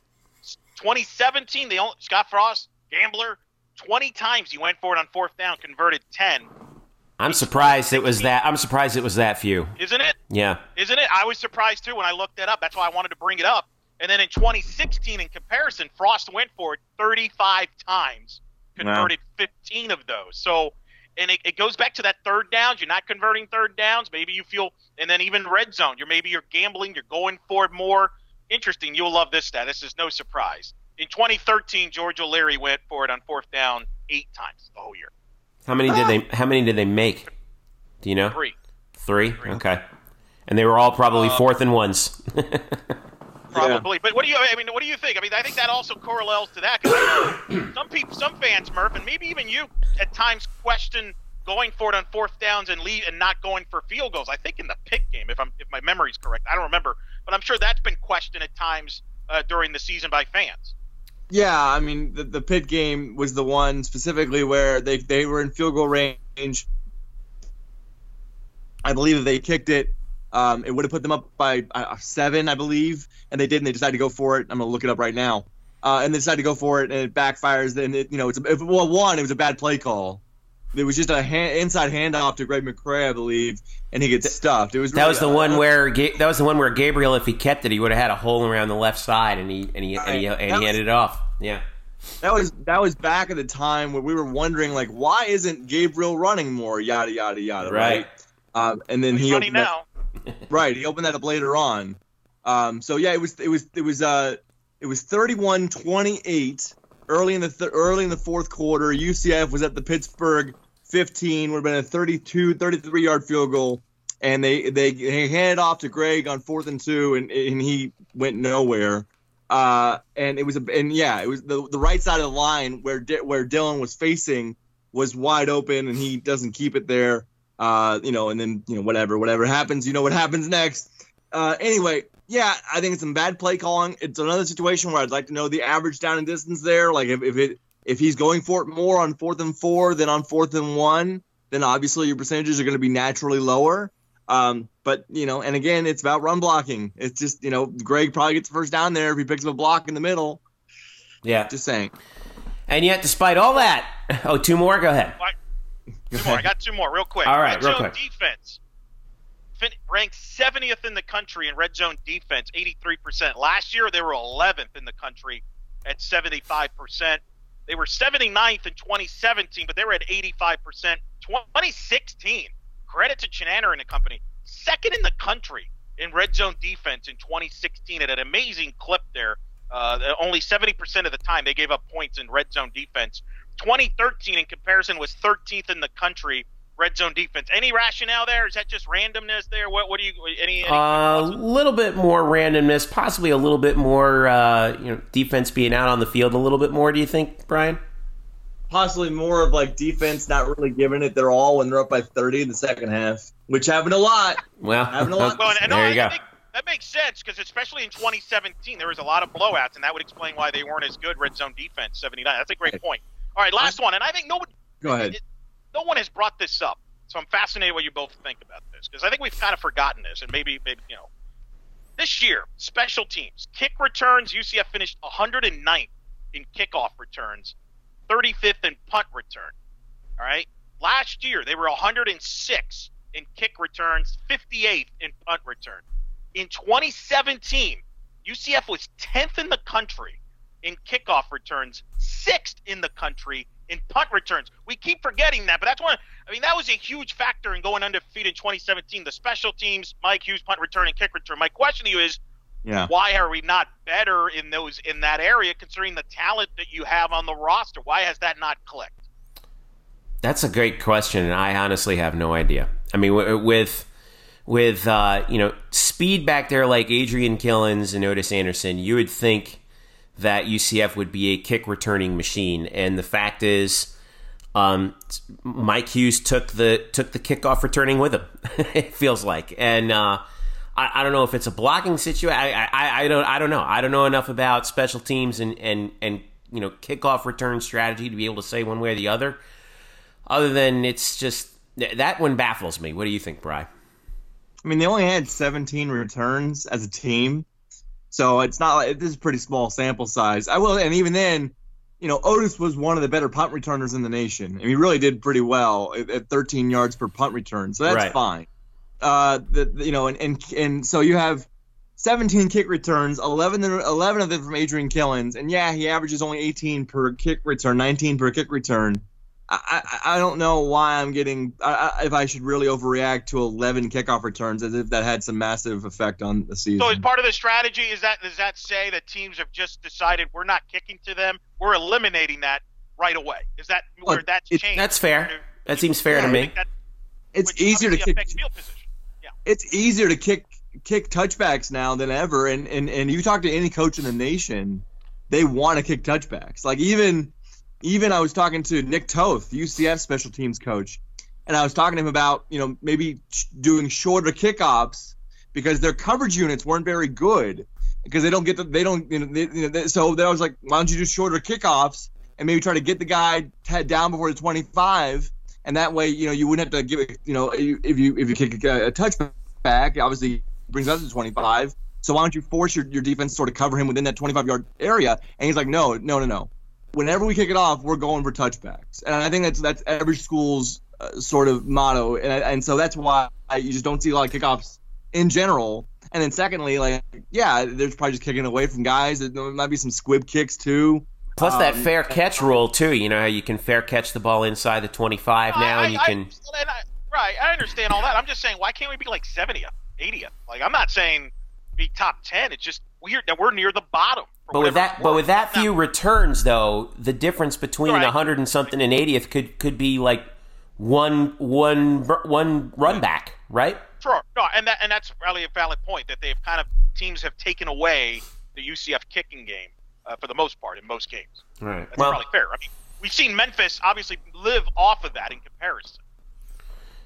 2017, they only, Scott Frost, gambler, 20 times he went for it on fourth down, converted 10. I'm surprised it was that. I'm surprised it was that few. Isn't it? Yeah. Isn't it? I was surprised too when I looked that up. That's why I wanted to bring it up. And then in 2016, in comparison, Frost went for it 35 times, converted 15 of those. So, and it, it goes back to that third downs. You're not converting third downs. Maybe you feel, and then even red zone. You're maybe you're gambling. You're going for it more. Interesting. You'll love this stat. This is no surprise. In 2013, George O'Leary went for it on fourth down eight times the whole year. How many did they? How many did they make? Do you know? Three. Three. Okay. And they were all probably Uh, fourth and ones. Probably, but what do you? I mean, what do you think? I mean, I think that also correlates to that because some people, some fans, Murph, and maybe even you, at times question going for it on fourth downs and lead and not going for field goals. I think in the Pitt game, if I'm if my memory's correct, I don't remember, but I'm sure that's been questioned at times uh, during the season by fans. Yeah, I mean the, the Pitt game was the one specifically where they they were in field goal range. I believe they kicked it, um, it would have put them up by uh, seven, I believe, and they didn't. They decided to go for it. I'm gonna look it up right now, uh, and they decided to go for it, and it backfires. Then it, you know, it's a, well, one, it was a bad play call. It was just a hand, inside handoff to Greg McCrae, I believe, and he gets stuffed. It was that was the uh, one where Ga- that was the one where Gabriel, if he kept it, he would have had a hole around the left side, and he and he and he, Right. and he was- ended it off. Yeah. That was that was back at the time where we were wondering like why isn't Gabriel running more yada yada yada Right. Um, and then He's he running opened that, now. right he opened that up later on. Um, so yeah it was it was it was uh it was 31-28 early in the th- early in the fourth quarter. UCF was at the Pittsburgh 15 would have been a 32 33 yard field goal and they they, they handed off to Greg on fourth and two and and he went nowhere uh, and it was a, and yeah, it was the the right side of the line where Di- where Dillon was facing was wide open, and he doesn't keep it there. Uh, you know, and then you know whatever whatever happens, you know what happens next. Uh, anyway, yeah, I think it's some bad play calling. It's another situation where I'd like to know the average down and distance there. Like if, if it if he's going for it more on fourth and four than on fourth and one, then obviously your percentages are going to be naturally lower. Um, but you know, and again, it's about run blocking. It's just you know, Greg probably gets the first down there if he picks up a block in the middle. Yeah. Just saying. And yet, despite all that, oh, two more. Go ahead. Two more. I got two more, real quick. All right, red real zone quick. defense. Fin- ranked 70th in the country in red zone defense, 83%. Last year, they were 11th in the country at 75%. They were 79th in 2017, but they were at 85%. 2016, credit to Chinander and the company, second in the country in red zone defense in 2016 at an amazing clip there. Uh, only 70% of the time they gave up points in red zone defense. 2013 in comparison was 13th in the country red zone defense. Any rationale there? Is that just randomness there? What what do you any, any A little bit more randomness, possibly a little bit more, uh, you know, defense being out on the field a little bit more. Do you think, Brian? Possibly more of like defense not really giving it their all when they're up by 30 in the second half, which happened a lot. Well, Having a lot- Well, and, and there no, you I go. think that makes sense because especially in 2017 there was a lot of blowouts, and that would explain why they weren't as good red zone defense 79. That's a great point. All right, last one, and I think no one Go ahead. it- no one has brought this up, so I'm fascinated what you both think about this because I think we've kind of forgotten this, and maybe maybe you know. This year, special teams, kick returns, UCF finished 109th in kickoff returns, 35th in punt return. All right. Last year, they were 106 in kick returns, 58th in punt return. In 2017, UCF was 10th in the country in kickoff returns, sixth in the country in punt returns. We keep forgetting that, but that's one. I mean, that was a huge factor in going undefeated in 2017. The special teams, Mike Hughes, punt return and kick return. My question to you is, Yeah. why are we not better in those in that area, considering the talent that you have on the roster? Why has that not clicked? That's a great question, and I honestly have no idea. I mean, with with uh, you know speed back there like Adrian Killins and Otis Anderson, you would think that UCF would be a kick returning machine, and the fact is, um, Mike Hughes took the took the kickoff returning with him. it feels like, and uh, I, I don't know if it's a blocking situation. I, I I don't I don't know. I don't know enough about special teams and and and you know kickoff return strategy to be able to say one way or the other other than it's just that one baffles me. What do you think, Bry? I mean, they only had 17 returns as a team, so it's not like this is a pretty small sample size. I will, and even then, you know, Otis was one of the better punt returners in the nation, and he really did pretty well at, at 13 yards per punt return, so that's Right. fine. Uh, the, the- you know, and, and and so you have 17 kick returns, 11 of- 11 of them from Adrian Killins, and yeah, he averages only 18 per kick return, 19 per kick return. I, I, I don't know why I'm getting I, I, if I should really overreact to 11 kickoff returns as if that had some massive effect on the season. So, as part of the strategy, is that does that say that teams have just decided we're not kicking to them? We're eliminating that right away. Is that where that's it- changed? That's fair. That seems fair to Yeah, I me. that- it's easier to kick field position. Yeah. it's easier to kick kick touchbacks now than ever and and and you talk to any coach in the nation they want to kick touchbacks like even even i was talking to nick toth ucf special teams coach and i was talking to him about you know maybe doing shorter kickoffs because their coverage units weren't very good because they don't get the they don't you know, they, you know they, so then i was like why don't you do shorter kickoffs and maybe try to get the guy down before the 25 and that way you know you wouldn't have to give it you know if you if you kick a, a touchback obviously brings us to 25 so why don't you force your, your defense to sort of cover him within that 25 yard area? And he's like no no no no whenever we kick it off we're going for touchbacks and i think that's that's every school's uh, sort of motto and, and so that's why you just don't see a lot of kickoffs in general and then secondly like yeah there's probably just kicking away from guys there might be some squib kicks too Plus that Um, fair catch rule too. You know how you can fair catch the ball inside the twenty-five now, I, and you I- can. I- and I- right. I understand all that. I'm just saying, why can't we be like 70th, 80th? Like, I'm not saying be top 10. It's just weird that we're near the bottom. But with that, but with that Now, few returns, though, the difference between Right. a hundred and something and eightieth could could be like one one one run back, right? Sure. No, and that and that's really a valid point that they've kind of teams have taken away the UCF kicking game uh, for the most part in most games. Right. That's Well, probably fair. I mean, we've seen Memphis obviously live off of that in comparison.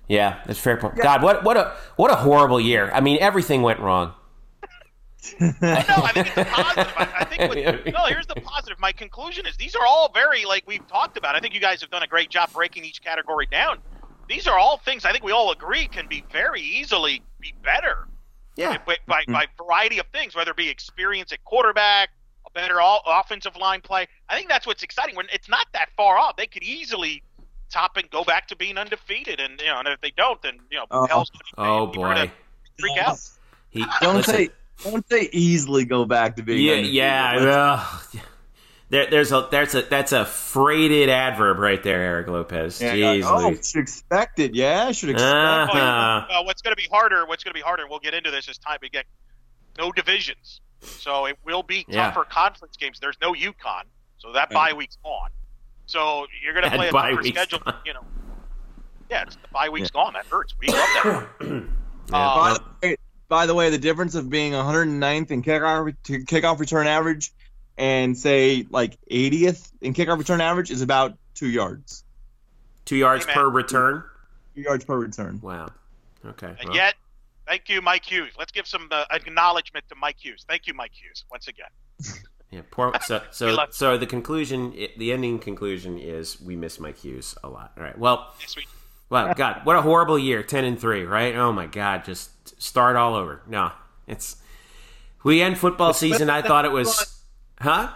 yeah, that's a fair point. God, what what a what a horrible year. I mean, everything went wrong. No, I think it's a positive. I, I think. With, no, here's the positive. My conclusion is these are all very like we've talked about. I think you guys have done a great job breaking each category down. These are all things I think we all agree can be very easily be better Yeah. by, by, mm-hmm. by variety of things, whether it be experience at quarterback, a better all, offensive line play. I think that's what's exciting. When it's not that far off, they could easily top and go back to being undefeated. And you know, and if they don't, then you know, uh-huh. Oh. hell's Oh gonna boy. freak out. He, don't listen, say don't say easily go back to being Yeah, undefeated. yeah. There, there's a that's a that's a freighted adverb right there, Eric Lopez. Yeah, Jeez, oh, Louise. should expect it. Yeah, should expect. Uh, Oh, yeah. Uh-huh. Well, what's going to be harder? What's going to be harder? And we'll get into this as time we get no divisions, so it will be Yeah. tougher conference games. There's no UConn, so that bye week's gone. So you're going to play a bye tougher schedule. gone. You know, yeah, it's, the bye week's gone. That hurts. We love that. Yeah. Uh, by, the way, the difference of being 109th in kickoff to kickoff return average and say like 80th in kickoff return average is about two yards. Two yards Hey, per return. Two yards per return. Wow. Okay. and well, yet, thank you, Mike Hughes. Let's give some uh, acknowledgement to Mike Hughes. Thank you, Mike Hughes, once again. yeah. Poor, so so so the conclusion, the ending conclusion is we miss Mike Hughes a lot. All right. Well, Yes, we Wow, God, what a horrible year. Ten and three, right? Oh my God, just start all over. No, it's we end football season. I thought it was, huh?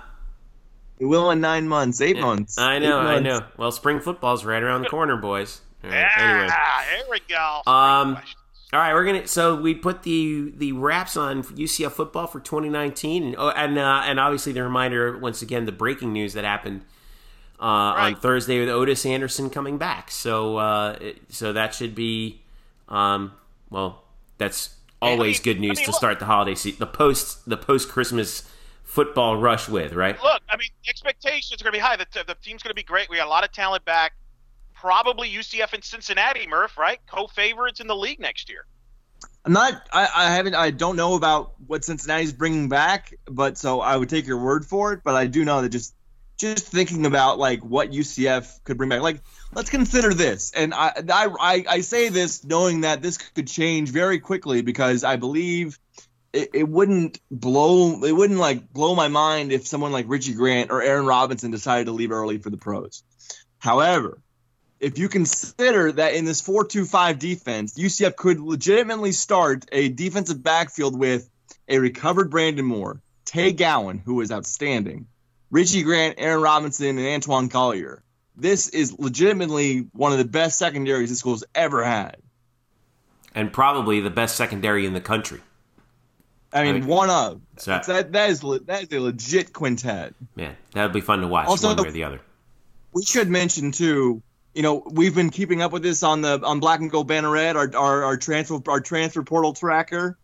It will in nine months, eight months. I know, Eight I months. know. Well, spring football's right around the corner, boys. All right, anyway, Ah, here we go. Um, Questions. All right, we're gonna. So we put the the wraps on UCF football for 2019, and oh, and uh, and obviously the reminder once again the breaking news that happened uh, on Thursday with Otis Anderson coming back. So uh, so that should be, um, well, that's always mean- good news I mean, to look- start the holiday season, the post the post Christmas football rush with, right? Look, I mean, expectations are going to be high. The, the team's going to be great. We got a lot of talent back. Probably UCF and Cincinnati, Murph, right? Co-favorites in the league next year. I'm not. I, I haven't. I don't know about what Cincinnati's bringing back, but so I would take your word for it. But I do know that just just thinking about like what UCF could bring back. Like let's consider this, and I I I, say this knowing that this could change very quickly because I believe. It, it wouldn't blow. It wouldn't like blow my mind if someone like Richie Grant or Aaron Robinson decided to leave early for the pros. However, if you consider that in this 4-2-5 defense, UCF could legitimately start a defensive backfield with a recovered Brandon Moore, Tay Gowan, who is outstanding, Richie Grant, Aaron Robinson, and Antwan Collier. This is legitimately one of the best secondaries this school's ever had. And probably the best secondary in the country. I mean, Right. one of. So- that, that, is, that is a legit quintet. Man, that would be fun to watch Also, one the- way or the other. we should mention too. You know, we've been keeping up with this on the on Black and Gold Banneret, our our, our transfer our transfer portal tracker.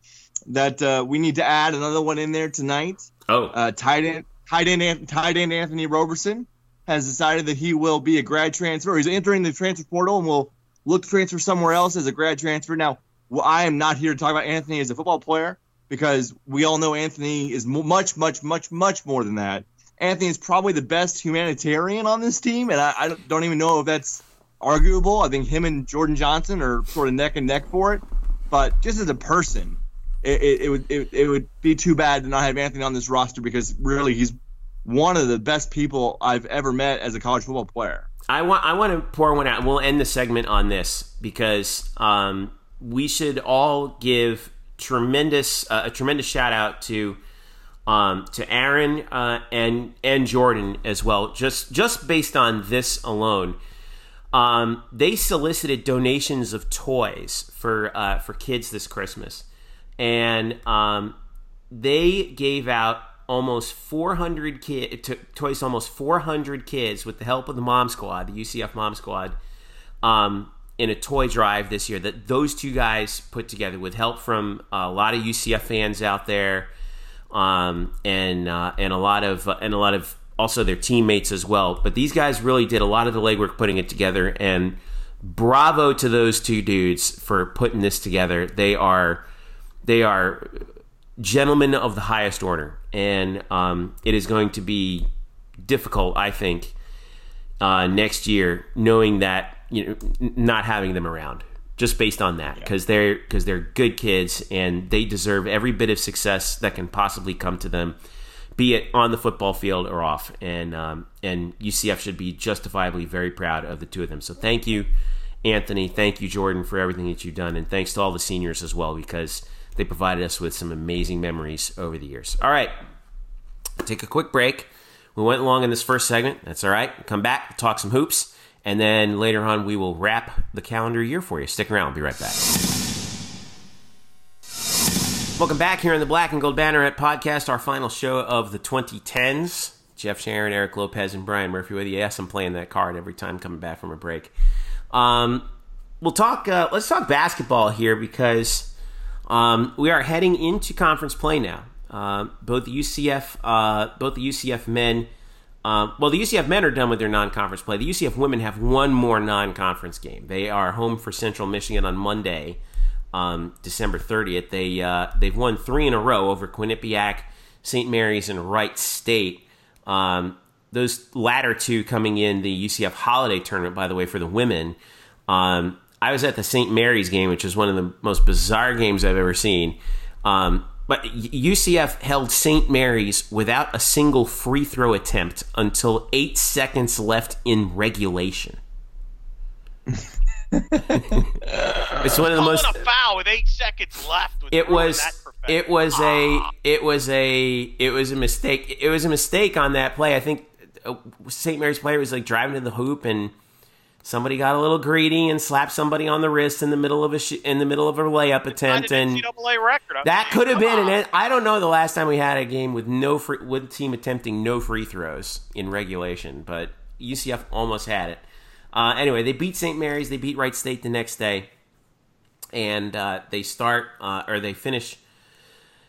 That uh, we need to add another one in there tonight. Oh, Uh, tight end tight end tight end Anthony Roberson has decided that he will be a grad transfer. He's entering the transfer portal and will look to transfer somewhere else as a grad transfer. Now, I am not here to talk about Anthony as a football player because we all know Anthony is much, much, much, much more than that. Anthony is probably the best humanitarian on this team, and I, I don't- don't even know if that's arguable. I think him and Jordan Johnson are sort of neck and neck for it. But just as a person, it, it, it would it, it would be too bad to not have Anthony on this roster because really he's one of the best people I've ever met as a college football player. I want I want to pour one out. We'll end the segment on this because um, we should all give tremendous uh, a tremendous shout out to um, to Aaron uh, and and Jordan as well. Just just based on this alone, um, they solicited donations of toys for uh, for kids this Christmas, and um, they gave out almost 400 kid to, to almost 400 kids with the help of the Mom Squad, the UCF Mom Squad, um, in a toy drive this year that those two guys put together with help from a lot of UCF fans out there, um, and uh, and a lot of and a lot of also their teammates as well. But these guys really did a lot of the legwork putting it together, and bravo to those two dudes for putting this together. They are they are gentlemen of the highest order, and um, it is going to be difficult, I think, uh, next year, knowing that you know n- not having them around, just based on that, because they're because they're good kids and they deserve every bit of success that can possibly come to them, be it on the football field or off, and um, and UCF should be justifiably very proud of the two of them. So thank you. Anthony, thank you, Jordan, for everything that you've done, and thanks to all the seniors as well because they provided us with some amazing memories over the years. All right, take a quick break. We went long in this first segment. That's all right. Come back, talk some hoops, and then later on we will wrap the calendar year for you. Stick around. We'll be right back. Welcome back here on the Black and Gold Banneret podcast, our final show of the 2010s. Jeff Sharon, Eric Lopez, and Brian Murphy with you. Yes, I'm playing that card every time coming back from a break. Um, we'll talk. Uh, let's talk basketball here because um, we are heading into conference play now. Um, both the UCF, uh, both the UCF men. Um, well, the UCF men are done with their non-conference play. The UCF women have one more non-conference game. They are home for Central Michigan on Monday, um, December 30th. They uh, they've won three in a row over Quinnipiac, St. Mary's, and Wright State. Um, those latter two coming in the UCF holiday tournament, by the way, for the women. Um, I was at the St. Mary's game, which is one of the most bizarre games I've ever seen. Um, but UCF held St. Mary's without a single free throw attempt until eight seconds left in regulation. it's one of the most. a foul with eight seconds left. It was. It was a. It was a. It was a mistake. It was a mistake on that play. I think uh, St. Mary's player was like driving to the hoop and somebody got a little greedy and slapped somebody on the wrist in the middle of a sh- in the middle of a layup attempt, and NCAA record. That could have been. And I don't know the last time we had a game with no free, with team attempting no free throws in regulation, but UCF almost had it. Uh, anyway, they beat St. Mary's. They beat Wright State the next day, and uh, they start uh, or they finish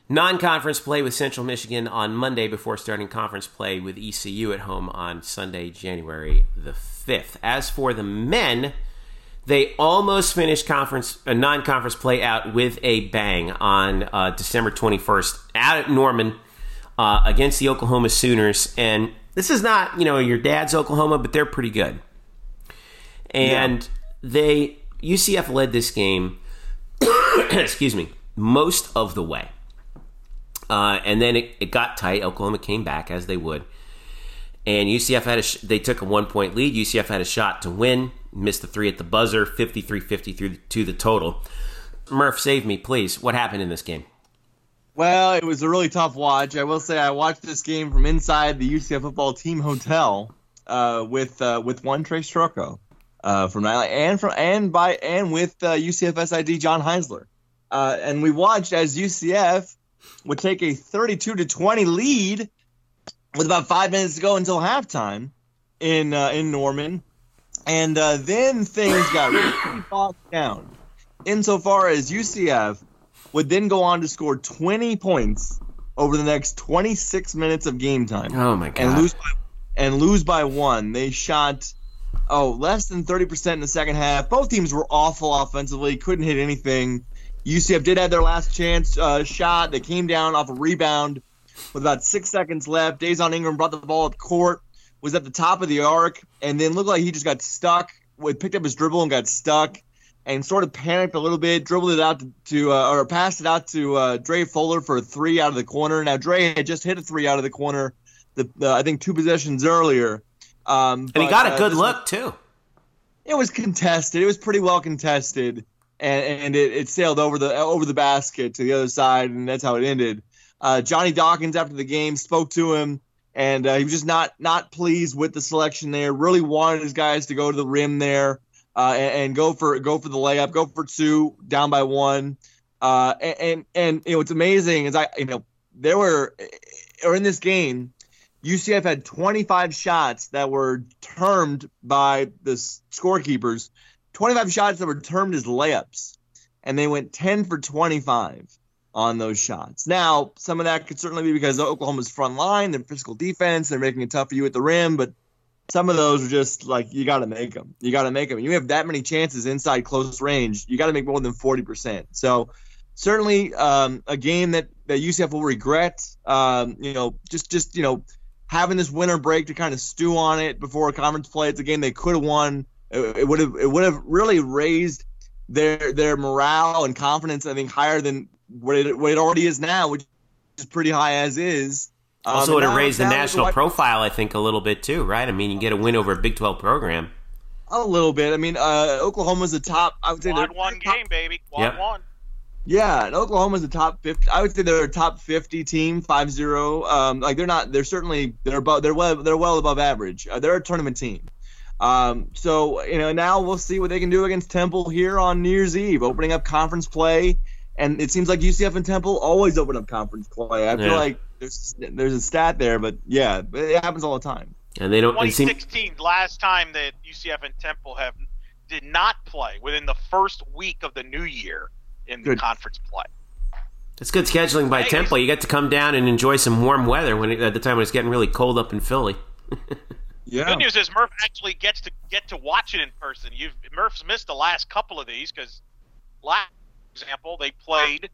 non-conference play with Central Michigan on Monday before starting conference play with ECU at home on Sunday, January the fifth. As for the men, they almost finished conference a non-conference play out with a bang on uh, December 21st out at Norman uh, against the Oklahoma Sooners, and this is not you know your dad's Oklahoma, but they're pretty good. And they UCF led this game, excuse me, most of the way. Uh, and then it, it got tight. Oklahoma came back as they would, and UCF had a sh- they took a one point lead. UCF had a shot to win, missed the three at the buzzer, 53-50 through to the total. Murph, save me, please. What happened in this game? Well, it was a really tough watch. I will say I watched this game from inside the UCF football team hotel uh, with uh, with one Trey Strocco uh, from and from and by and with uh, UCF SID John Heisler, uh, and we watched as UCF would take a 32 to 20 lead with about five minutes to go until halftime in uh, in Norman, and uh, then things got really bogged down. Insofar as UCF would then go on to score 20 points over the next 26 minutes of game time Oh my god! and lose by, and lose by one. They shot oh less than 30% in the second half. Both teams were awful offensively, couldn't hit anything. UCF did have their last chance uh, shot. They came down off a rebound with about six seconds left. Dazon Ingram brought the ball up court, was at the top of the arc, and then looked like he just got stuck. Picked up his dribble and got stuck, and sort of panicked a little bit. Dribbled it out to, to uh, or passed it out to uh, Dre Fuller for a three out of the corner. Now Dre had just hit a three out of the corner, the, I think two possessions earlier. Um, and he got a uh, good look too. it was contested. It was pretty well contested, and, and it, it sailed over the over the basket to the other side, and that's how it ended. Uh, Johnny Dawkins after the game spoke to him, and uh, he was just not not pleased with the selection there. Really wanted his guys to go to the rim there uh, and, and go for go for the layup, go for two, down by one. Uh, and, and and you know what's amazing is I you know there were or in this game UCF had 25 shots that were termed by the scorekeepers, 25 shots that were termed as layups, and they went 10 for 25 on those shots. Now, some of that could certainly be because Oklahoma's front line, their physical defense, they're making it tough for you at the rim, but some of those are just like you got to make them. You got to make them. You have that many chances inside close range. You got to make more than 40%. So, certainly um, a game that that UCF will regret. Um, you know, just just you know having this winter break to kind of stew on it before a conference play. It's a game they could have won. It would have it would have really raised their their morale and confidence. I think higher than what it, what it already is now, which is pretty high as is. Um, Also, would and raised the national what- profile, I think, a little bit too, right? I mean, you get a win over a Big Twelve program. a little bit. I mean, uh, Oklahoma's the top. I would say they're Quad one top- game, baby. Quad Yep. one. Yeah, and Oklahoma's the top fifty. I would say they're a top fifty team, 5-0. Um, like they're not. They're certainly they're above. They're well. They're well above average. Uh, they're a tournament team. Um, so you know now we'll see what they can do against Temple here on New Year's Eve, opening up conference play. And it seems like UCF and Temple always open up conference play. I feel Yeah. like there's there's a stat there, but yeah, it happens all the time. And they don't. It seem, 2016, last time that UCF and Temple have did not play within the first week of the new year in Good. the conference play. it's good scheduling by Hey, Temple. You get to come down and enjoy some warm weather when it, at the time when it's getting really cold up in Philly. Yeah. Good news is Murph actually gets to get to watch it in person. You've Murph's missed the last couple of these because last example they played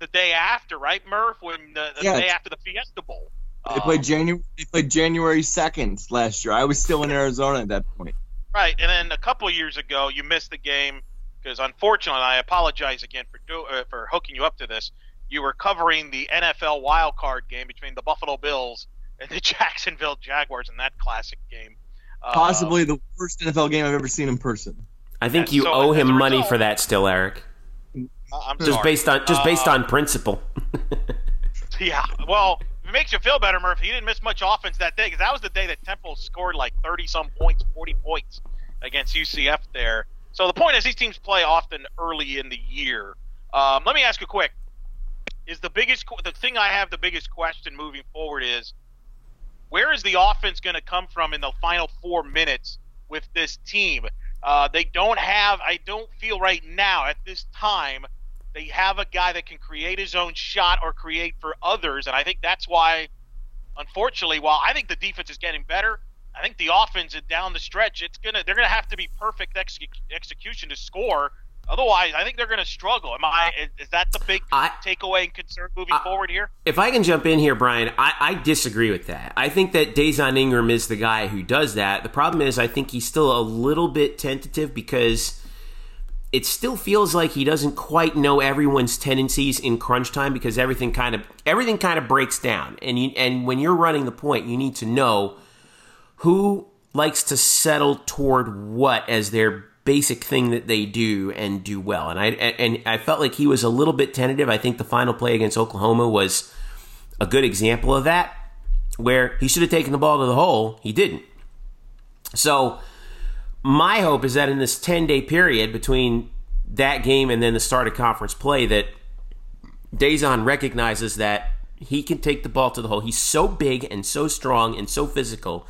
the day after, right, Murph? When the, the Yeah. day after the Fiesta Bowl. They played Um, January. They played January second last year. I was still in Arizona at that point. Right, and then a couple years ago, you missed the game because, unfortunately, I apologize again for do, uh, for hooking you up to this. You were covering the NFL wild card game between the Buffalo Bills and the Jacksonville Jaguars in that classic game. Uh, Possibly the worst NFL game I've ever seen in person. I think And you so owe him a money for that still, Eric. I'm Just sorry. based on just based Uh, on principle. Yeah, well, it makes you feel better, Murph. You didn't miss much offense that day because that was the day that Temple scored like thirty some points, forty points against UCF there. So the point is, these teams play often early in the year. Um, let me ask you quick: Is the biggest the thing I have the biggest question moving forward is where is the offense going to come from in the final four minutes with this team? Uh, they don't have. I don't feel right now at this time they have a guy that can create his own shot or create for others, and I think that's why, unfortunately, while I think the defense is getting better, I think the offense is down the stretch. It's gonna they're gonna have to be perfect ex- execution to score. Otherwise, I think they're going to struggle. Am I? Is that the big I, takeaway and concern moving I, forward here? If I can jump in here, Brian, I, I disagree with that. I think that Dazon Ingram is the guy who does that. The problem is, I think he's still a little bit tentative because it still feels like he doesn't quite know everyone's tendencies in crunch time because everything kind of everything kind of breaks down. And you, and when you're running the point you need to know who likes to settle toward what as their basic thing that they do and do well. And I and I felt like he was a little bit tentative. I think the final play against Oklahoma was a good example of that where he should have taken the ball to the hole. He didn't. So my hope is that in this 10 day period between that game and then the start of conference play that Dazon recognizes that he can take the ball to the hole. He's so big and so strong and so physical.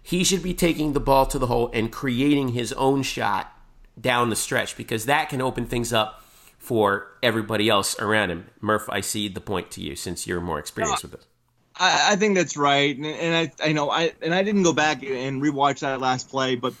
He should be taking the ball to the hole and creating his own shot down the stretch because that can open things up for everybody else around him. Murph, I see the point to you since you're more experienced with it. I, I, think that's right, and, and I, I know I and I didn't go back and rewatch that last play, but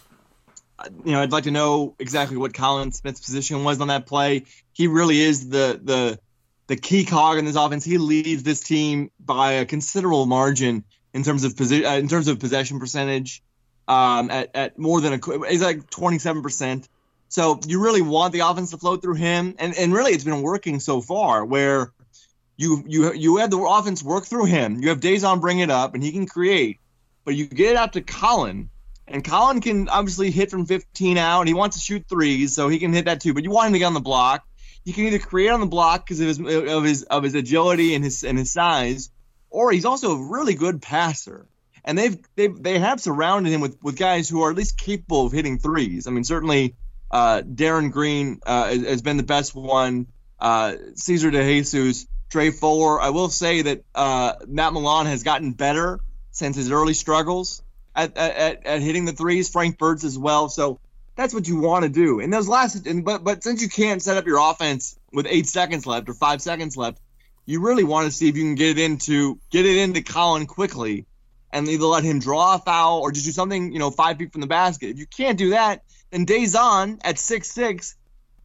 you know, I'd like to know exactly what Collin Smith's position was on that play. He really is the the the key cog in this offense. He leads this team by a considerable margin in terms of position, uh, in terms of possession percentage, um, at, at more than a he's like twenty seven percent. So you really want the offense to flow through him, and and really it's been working so far. Where you you you have the offense work through him. You have Dazon bring it up, and he can create, but you get it out to Colin and Collin can obviously hit from 15 out. and He wants to shoot threes, so he can hit that too. But you want him to get on the block. He can either create on the block because of his of his of his agility and his and his size, or he's also a really good passer. And they've they they have surrounded him with with guys who are at least capable of hitting threes. I mean, certainly uh, Darin Green uh, has been the best one. Uh, Cesar De Jesus, Dre Fuller. I will say that uh, Matt Milon has gotten better since his early struggles at, at, at hitting the threes. Frank Bertz as well. So that's what you want to do. And those last, and, but but since you can't set up your offense with eight seconds left or five seconds left, you really want to see if you can get it into get it into Collin quickly, and either let him draw a foul or just do something you know five feet from the basket. If you can't do that, then Dazon at six six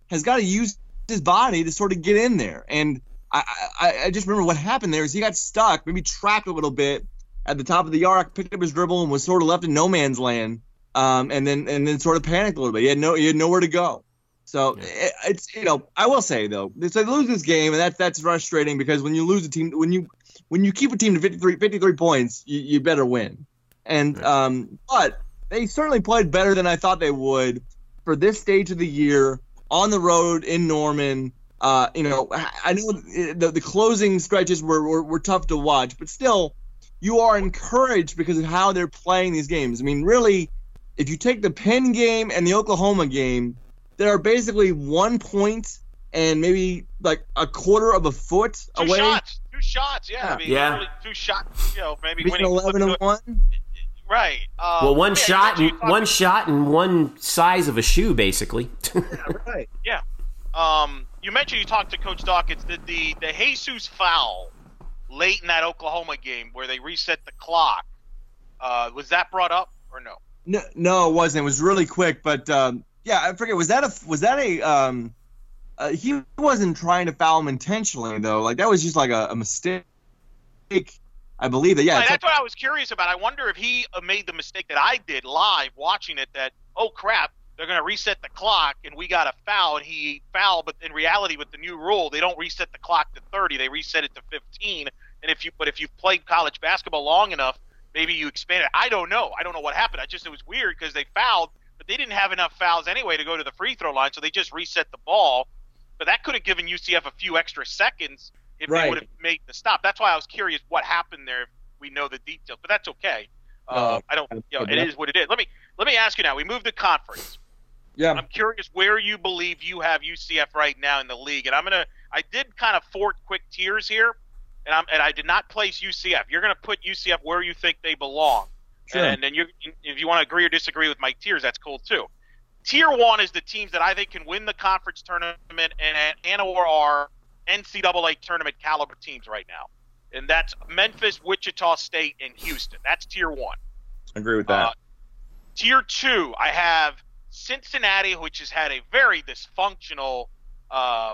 has got to use his body to sort of get in there. And I, I I just remember what happened there is he got stuck, maybe trapped a little bit at the top of the yard, picked up his dribble and was sort of left in no man's land. Um, and then and then sort of panicked a little bit. He had no he had nowhere to go. So yeah. it, it's you know I will say though they lose this game and that's that's frustrating because when you lose a team when you when you keep a team to 53, 53 points you, you better win. And um, but they certainly played better than I thought they would for this stage of the year on the road in Norman. Uh, you know, I know the, the closing stretches were, were, were tough to watch, but still, you are encouraged because of how they're playing these games. I mean, really, if you take the Penn game and the Oklahoma game, there are basically one point and maybe like a quarter of a foot two away. Shots, two shots, yeah. Yeah. I mean, yeah. two shots, you know, maybe winning eleven and one. Right. Um, well, one yeah, shot, and, one shot, and one size of a shoe, basically. yeah, right. Yeah. Um, you mentioned you talked to Coach Dawkins. Did the the Jesus foul late in that Oklahoma game where they reset the clock. Uh, was that brought up or no? No, no, it wasn't. It was really quick, but um, yeah, I forget. Was that a was that a um, uh, he wasn't trying to foul him intentionally though. Like that was just like a, a mistake. I believe that. Yeah, right, that's what I was curious about. I wonder if he uh, made the mistake that I did live watching it. That oh crap, they're going to reset the clock and we got a foul and he fouled but in reality with the new rule they don't reset the clock to 30 they reset it to 15 and if you but if you've played college basketball long enough maybe you expand it i don't know i don't know what happened i just it was weird because they fouled but they didn't have enough fouls anyway to go to the free throw line so they just reset the ball but that could have given ucf a few extra seconds if right. they would have made the stop that's why i was curious what happened there if we know the details but that's okay Uh, I don't. You know, it is what it is. Let me let me ask you now. We moved to conference. Yeah. I'm curious where you believe you have UCF right now in the league, and I'm gonna. I did kind of four quick tiers here, and I'm and I did not place UCF. You're gonna put UCF where you think they belong, Sure. and then you if you want to agree or disagree with my tiers, that's cool too. Tier one is the teams that I think can win the conference tournament and and or are NCAA tournament caliber teams right now, and that's Memphis, Wichita State, and Houston. That's tier one. I agree with that. Uh, tier two, I have Cincinnati, which has had a very dysfunctional uh,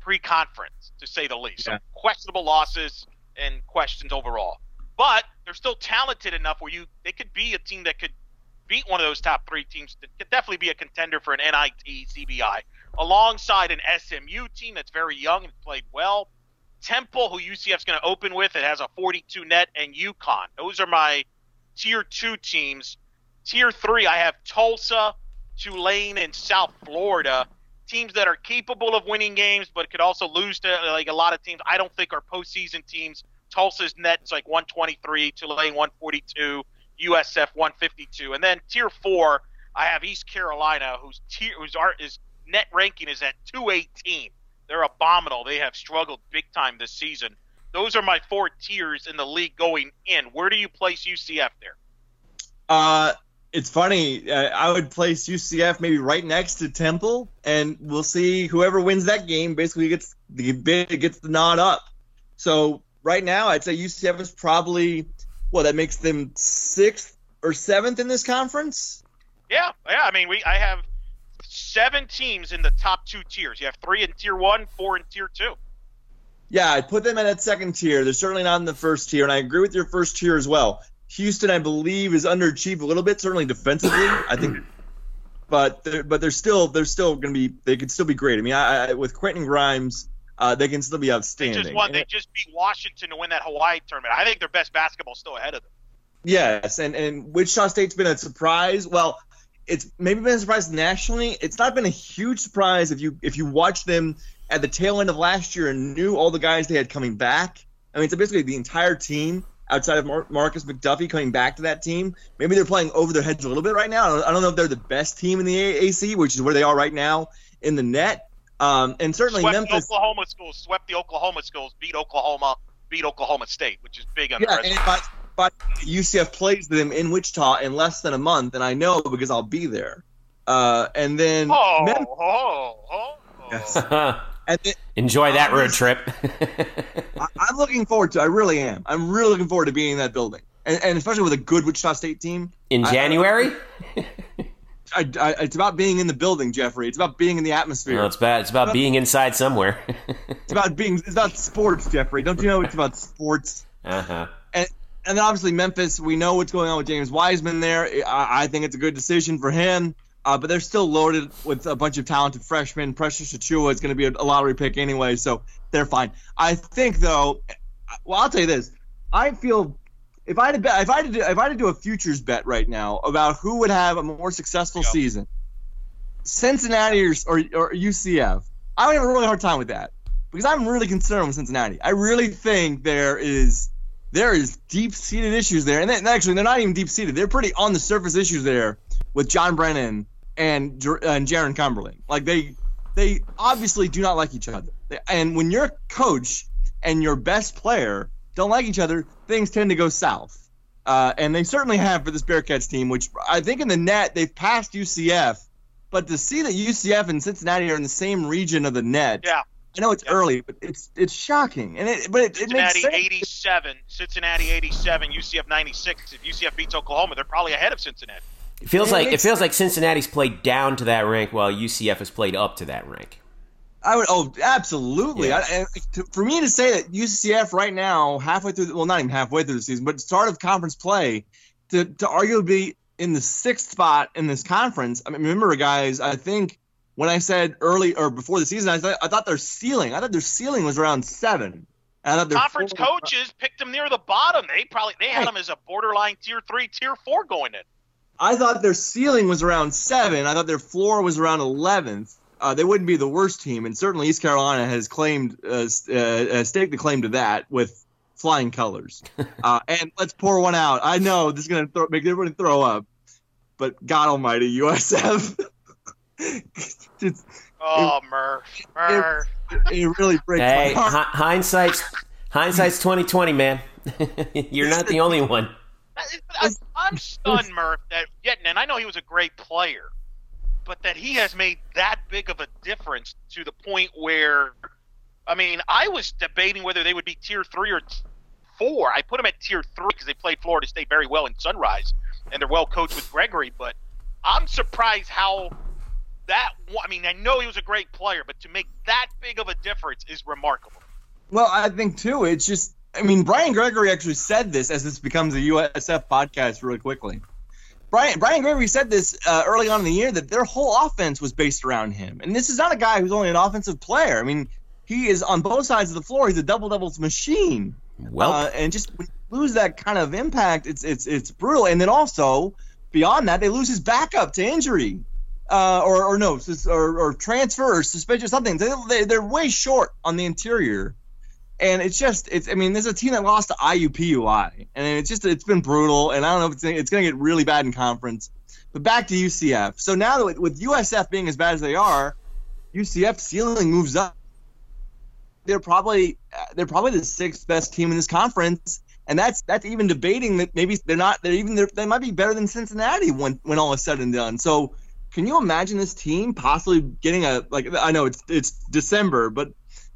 pre-conference, to say the least. Yeah. Some questionable losses and questions overall, but they're still talented enough where you they could be a team that could beat one of those top three teams. That could definitely be a contender for an NIT CBI, alongside an SMU team that's very young and played well. Temple, who UCF's going to open with, it has a 42 net, and UConn. Those are my tier two teams. Tier three, I have Tulsa, Tulane, and South Florida. Teams that are capable of winning games, but could also lose to like a lot of teams. I don't think are postseason teams. Tulsa's net's like 123, Tulane 142, USF 152, and then tier four, I have East Carolina, whose tier whose art is net ranking is at 218. They're abominable. They have struggled big time this season. Those are my four tiers in the league going in. Where do you place UCF there? Uh, it's funny. Uh, I would place UCF maybe right next to Temple, and we'll see whoever wins that game basically gets the bid gets the nod up. So right now, I'd say UCF is probably well, that makes them sixth or seventh in this conference. Yeah, yeah. I mean, we I have seven teams in the top two tiers. You have three in tier one, four in tier two. Yeah, I'd put them in that second tier. They're certainly not in the first tier, and I agree with your first tier as well. Houston, I believe, is underachieved a little bit, certainly defensively. I think, but they're, but they're still they're still going to be they could still be great. I mean, I, I, with Quentin Grimes, uh, they can still be outstanding. They just won. They just beat Washington to win that Hawaii tournament. I think their best basketball still ahead of them. Yes, and and Wichita State's been a surprise. Well, it's maybe been a surprise nationally. It's not been a huge surprise if you if you watch them at the tail end of last year and knew all the guys they had coming back. I mean, it's basically the entire team outside of Mar- Markis McDuffie coming back to that team. Maybe they're playing over their heads a little bit right now. I don't, I don't know if they're the best team in the AAC, which is where they are right now in the net. Um, and certainly swept Memphis. Oklahoma schools, swept the Oklahoma schools, beat Oklahoma, beat Oklahoma State, which is big on Yeah, the and resume. by, by UCF plays them in Wichita in less than a month, and I know because I'll be there. Uh, and then, Oh, Mem- oh, oh, oh. Yes. and then Enjoy that road trip. I, I'm looking forward to. I really am. I'm really looking forward to being in that building, and, and especially with a good Wichita State team. In I- January? I, I, it's about being in the building, Jeffrey. It's about being in the atmosphere. Well, it's bad. It's about being inside somewhere. It's about being. It's about sports, Jeffrey. Don't you know it's about sports? uh-huh. And then obviously Memphis. We know what's going on with James Wiseman there. I, I think it's a good decision for him. Uh, but they're still loaded with a bunch of talented freshmen. Precious Achiuwa is going to be a, lottery pick anyway, so they're fine. I think though, well, I'll tell you this: I feel if I had to bet, if I had to do, if I had to do a futures bet right now about who would have a more successful Yeah. season, Cincinnati or, or, or UCF, I would have a really hard time with that because I'm really concerned with Cincinnati. I really think there is there is deep seated issues there, and then, actually they're not even deep seated. They're pretty on the surface issues there with John Brannen and and Jarron Cumberland. Like they they obviously do not like each other, and when your coach and your best player don't like each other, things tend to go south. Uh, and they certainly have for this Bearcats team, which I think in the net they've passed UCF, but to see that UCF and Cincinnati are in the same region of the net, Yeah. I know it's Yeah. early, but it's it's shocking, and it but it, it makes Cincinnati sense. 87, Cincinnati 87, UCF 96. If UCF beats Oklahoma, they're probably ahead of Cincinnati. It feels Yeah, it like it makes feels like Cincinnati's played down to that rank while UCF has played up to that rank. I would. Oh, absolutely. Yeah. I, to, for me to say that UCF right now, halfway through, the, well, not even halfway through the season, but start of conference play, to to arguably be in the sixth spot in this conference. I mean, remember, guys, I think when I said early or before the season, I thought I thought their ceiling, I thought their ceiling was around seven. And their Conference floor- coaches picked them near the bottom. They probably they had Right. them as a borderline tier three, tier four going in. I thought their ceiling was around seven. I thought their floor was around eleventh. Uh, they wouldn't be the worst team, and certainly East Carolina has claimed uh, uh, uh, staked the claim to that with flying colors. uh, and let's pour one out. I know this is gonna make everybody throw up, but God Almighty, USF. it's, oh, it, Murph, Murph. It, it, really breaks hey, my heart. hindsight's hindsight's twenty twenty, man. You're not the only one. I, am stunned, Murph. That getting, and I know he was a great player, but that he has made that big of a difference to the point where, I mean, I was debating whether they would be tier three or four. I put them at tier three because they played Florida State very well in Sunrise, and they're well coached with Gregory. But I'm surprised how that. I mean, I know he was a great player, but to make that big of a difference is remarkable. Well, I think too. It's just. I mean, Brian Gregory actually said this as this becomes a USF podcast really quickly. Brian Brian Gregory said this uh, early on in the year that their whole offense was based around him, and this is not a guy who's only an offensive player. I mean, he is on both sides of the floor. He's a double doubles machine. Well, uh, and just lose that kind of impact, it's it's it's brutal. And then also beyond that, they lose his backup to injury, uh, or or no, or, or transfer or suspension, something. They, they they're way short on the interior, and it's just it's. I mean, there's a team that lost to IUPUI, and it's just it's been brutal. And I don't know if it's it's going to get really bad in conference. But back to UCF. So now that with, USF being as bad as they are, UCF ceiling moves up they're probably they're probably the sixth best team in this conference, and that's that's even debating that maybe they're not they're even they're, they might be better than Cincinnati when when all is said and done. So can you imagine this team possibly getting a like I know it's it's December, but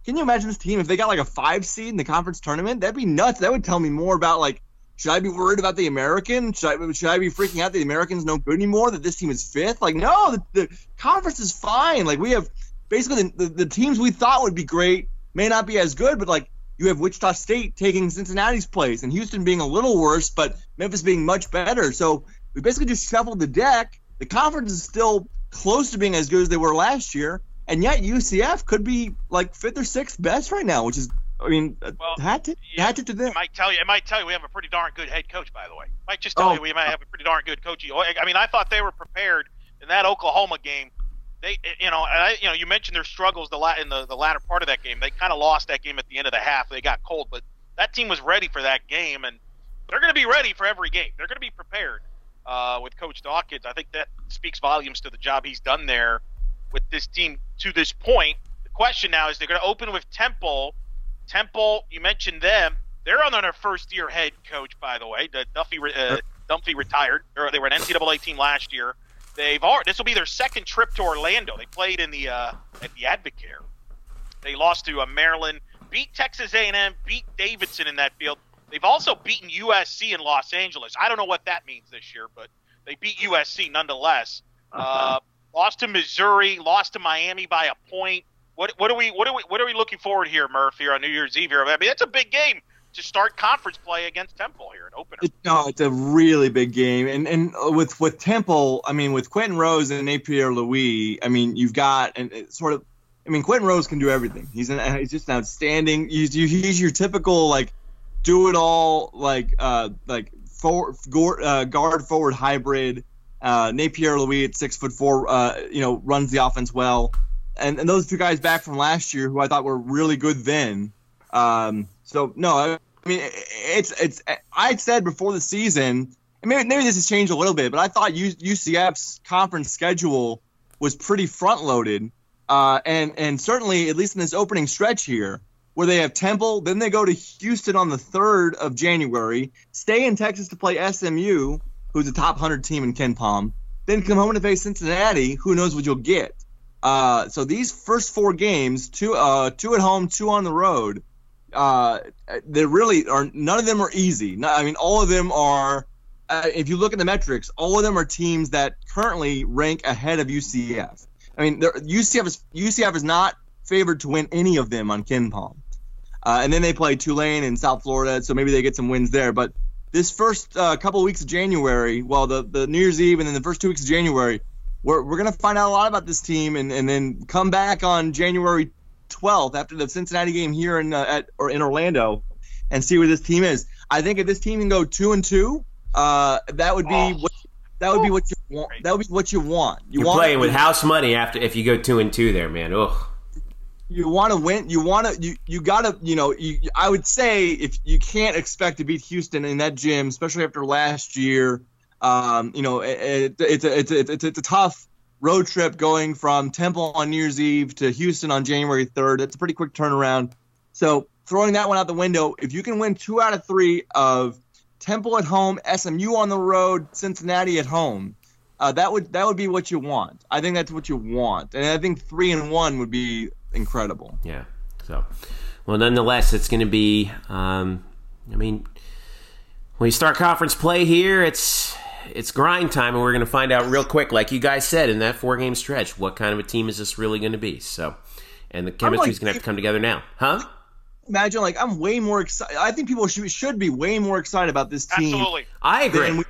can you imagine this team if they got like a five seed in the conference tournament? That'd be nuts. That would tell me more about like should I be worried about the American? Should I, should I be freaking out that the American's no good anymore? That this team is fifth? Like no, the, the conference is fine. Like we have basically the, the, the teams we thought would be great may not be as good, but like you have Wichita State taking Cincinnati's place and Houston being a little worse, but Memphis being much better. So we basically just shuffled the deck. The conference is still close to being as good as they were last year, and yet UCF could be like fifth or sixth best right now, which is, I mean, well, hat to yeah, hat to them. It might tell you. It might tell you we have a pretty darn good head coach, by the way. It might just tell oh. you we might have a pretty darn good coach. I mean, I thought they were prepared in that Oklahoma game they you know I, you know you mentioned their struggles the in the, the latter part of that game they kind of lost that game at the end of the half they got cold but that team was ready for that game and they're going to be ready for every game they're going to be prepared uh, with coach dawkins i think that speaks volumes to the job he's done there with this team to this point the question now is they're going to open with temple temple you mentioned them they're on their first year head coach by the way the duffy uh, dunphy retired they were an ncaa team last year They've already, this will be their second trip to Orlando. They played in the uh, at the Advocare. They lost to uh, Maryland, beat Texas A&M, beat Davidson in that field. They've also beaten USC in Los Angeles. I don't know what that means this year, but they beat USC nonetheless. Uh, lost to Missouri, lost to Miami by a point. What, what are we what are we what are we looking forward here, Murph? Here on New Year's Eve here. I mean, that's a big game to start conference play against Temple here in opener. It, no, it's a really big game, and and with with Temple, I mean, with Quinton Rose and Nate Pierre-Louis, I mean, you've got and sort of, I mean, Quinton Rose can do everything. He's an he's just an outstanding. He's he's your typical like do it all like uh like forward, uh, guard forward hybrid. Uh, Nate Pierre-Louis at six foot four, uh, you know, runs the offense well, and and those two guys back from last year who I thought were really good then. Um, so no, I mean it's it's. I said before the season, maybe maybe this has changed a little bit, but I thought UCF's conference schedule was pretty front loaded, uh, and and certainly at least in this opening stretch here, where they have Temple, then they go to Houston on the third of January, stay in Texas to play SMU, who's a top hundred team in KenPom, then come home and face Cincinnati, who knows what you'll get. Uh, so these first four games, two uh, two at home, two on the road uh, they really are. None of them are easy. I mean, all of them are. Uh, if you look at the metrics, all of them are teams that currently rank ahead of UCF. I mean, UCF is UCF is not favored to win any of them on KenPom. Uh, and then they play Tulane in South Florida, so maybe they get some wins there. But this first uh, couple of weeks of January, well, the, the New Year's Eve and then the first two weeks of January, we're, we're going to find out a lot about this team and, and then come back on January 12th after the Cincinnati game here in uh, at or in Orlando and see where this team is. I think if this team can go two and two, uh, that would be oh. what that would be what you want. That would be what you want. You are playing with house money after if you go two and two there, man. Ugh. You want to win. You want to. You you gotta. You know. You, I would say if you can't expect to beat Houston in that gym, especially after last year. Um, you know, it, it, it's a, it's a, it's it's a tough road trip going from Temple on New Year's Eve to Houston on January 3rd. It's a pretty quick turnaround. So throwing that one out the window, if you can win two out of three of Temple at home, SMU on the road, Cincinnati at home, uh, that would that would be what you want. I think that's what you want, and I think three and one would be incredible. Yeah. So, well, nonetheless, it's going to be. Um, I mean, when you start conference play here, it's it's grind time, and we're going to find out real quick, like you guys said in that four game stretch, what kind of a team is this really going to be? So, and the chemistry is like, going to have to come together now, huh? Imagine, like, I'm way more excited. I think people should should be way more excited about this team. Absolutely, I agree. We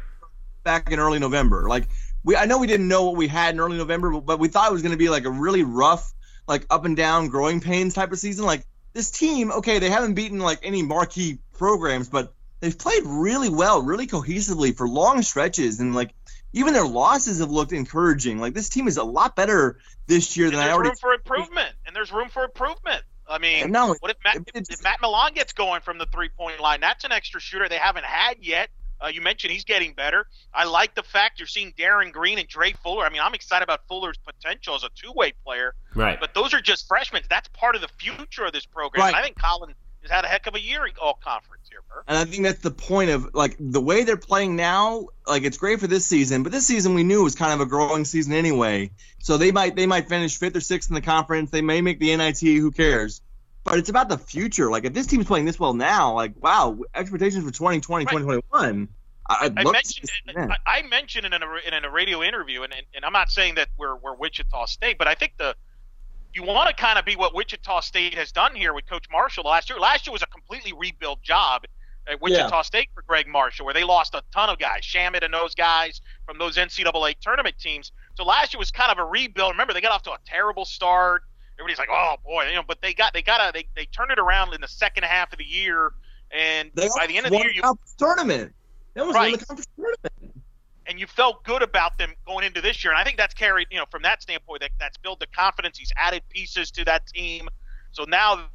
back in early November, like we I know we didn't know what we had in early November, but we thought it was going to be like a really rough, like up and down growing pains type of season. Like this team, okay, they haven't beaten like any marquee programs, but they've played really well, really cohesively for long stretches, and like even their losses have looked encouraging. Like this team is a lot better this year and than I already. There's room for improvement, and there's room for improvement. I mean, no, what if Matt, if Matt Milon gets going from the three point line? That's an extra shooter they haven't had yet. Uh, you mentioned he's getting better. I like the fact you're seeing Darin Green and Dre Fuller. I mean, I'm excited about Fuller's potential as a two-way player. Right. But those are just freshmen. That's part of the future of this program. Right. I think Collin has had a heck of a year in all conference here, Bert. And I think that's the point of like the way they're playing now. Like it's great for this season, but this season we knew was kind of a growing season anyway. So they might they might finish fifth or sixth in the conference. They may make the NIT. Who cares? But it's about the future. Like if this team's playing this well now, like wow, expectations for 2020, right. 2021. I, I mentioned I, I, mentioned in a, in a radio interview, and, and and I'm not saying that we're we're Wichita State, but I think the you want to kind of be what Wichita State has done here with Coach Marshall last year. Last year was a completely rebuilt job at Wichita yeah. State for Greg Marshall, where they lost a ton of guys, Shamet and those guys from those NCAA tournament teams. So last year was kind of a rebuild. Remember, they got off to a terrible start everybody's like, "Oh boy," you know. But they got they got a they they turned it around in the second half of the year, and they by the end of the year, you tournament. That was right. the conference tournament. And you felt good about them going into this year, and I think that's carried, you know, from that standpoint, that, that's built the confidence. He's added pieces to that team, so now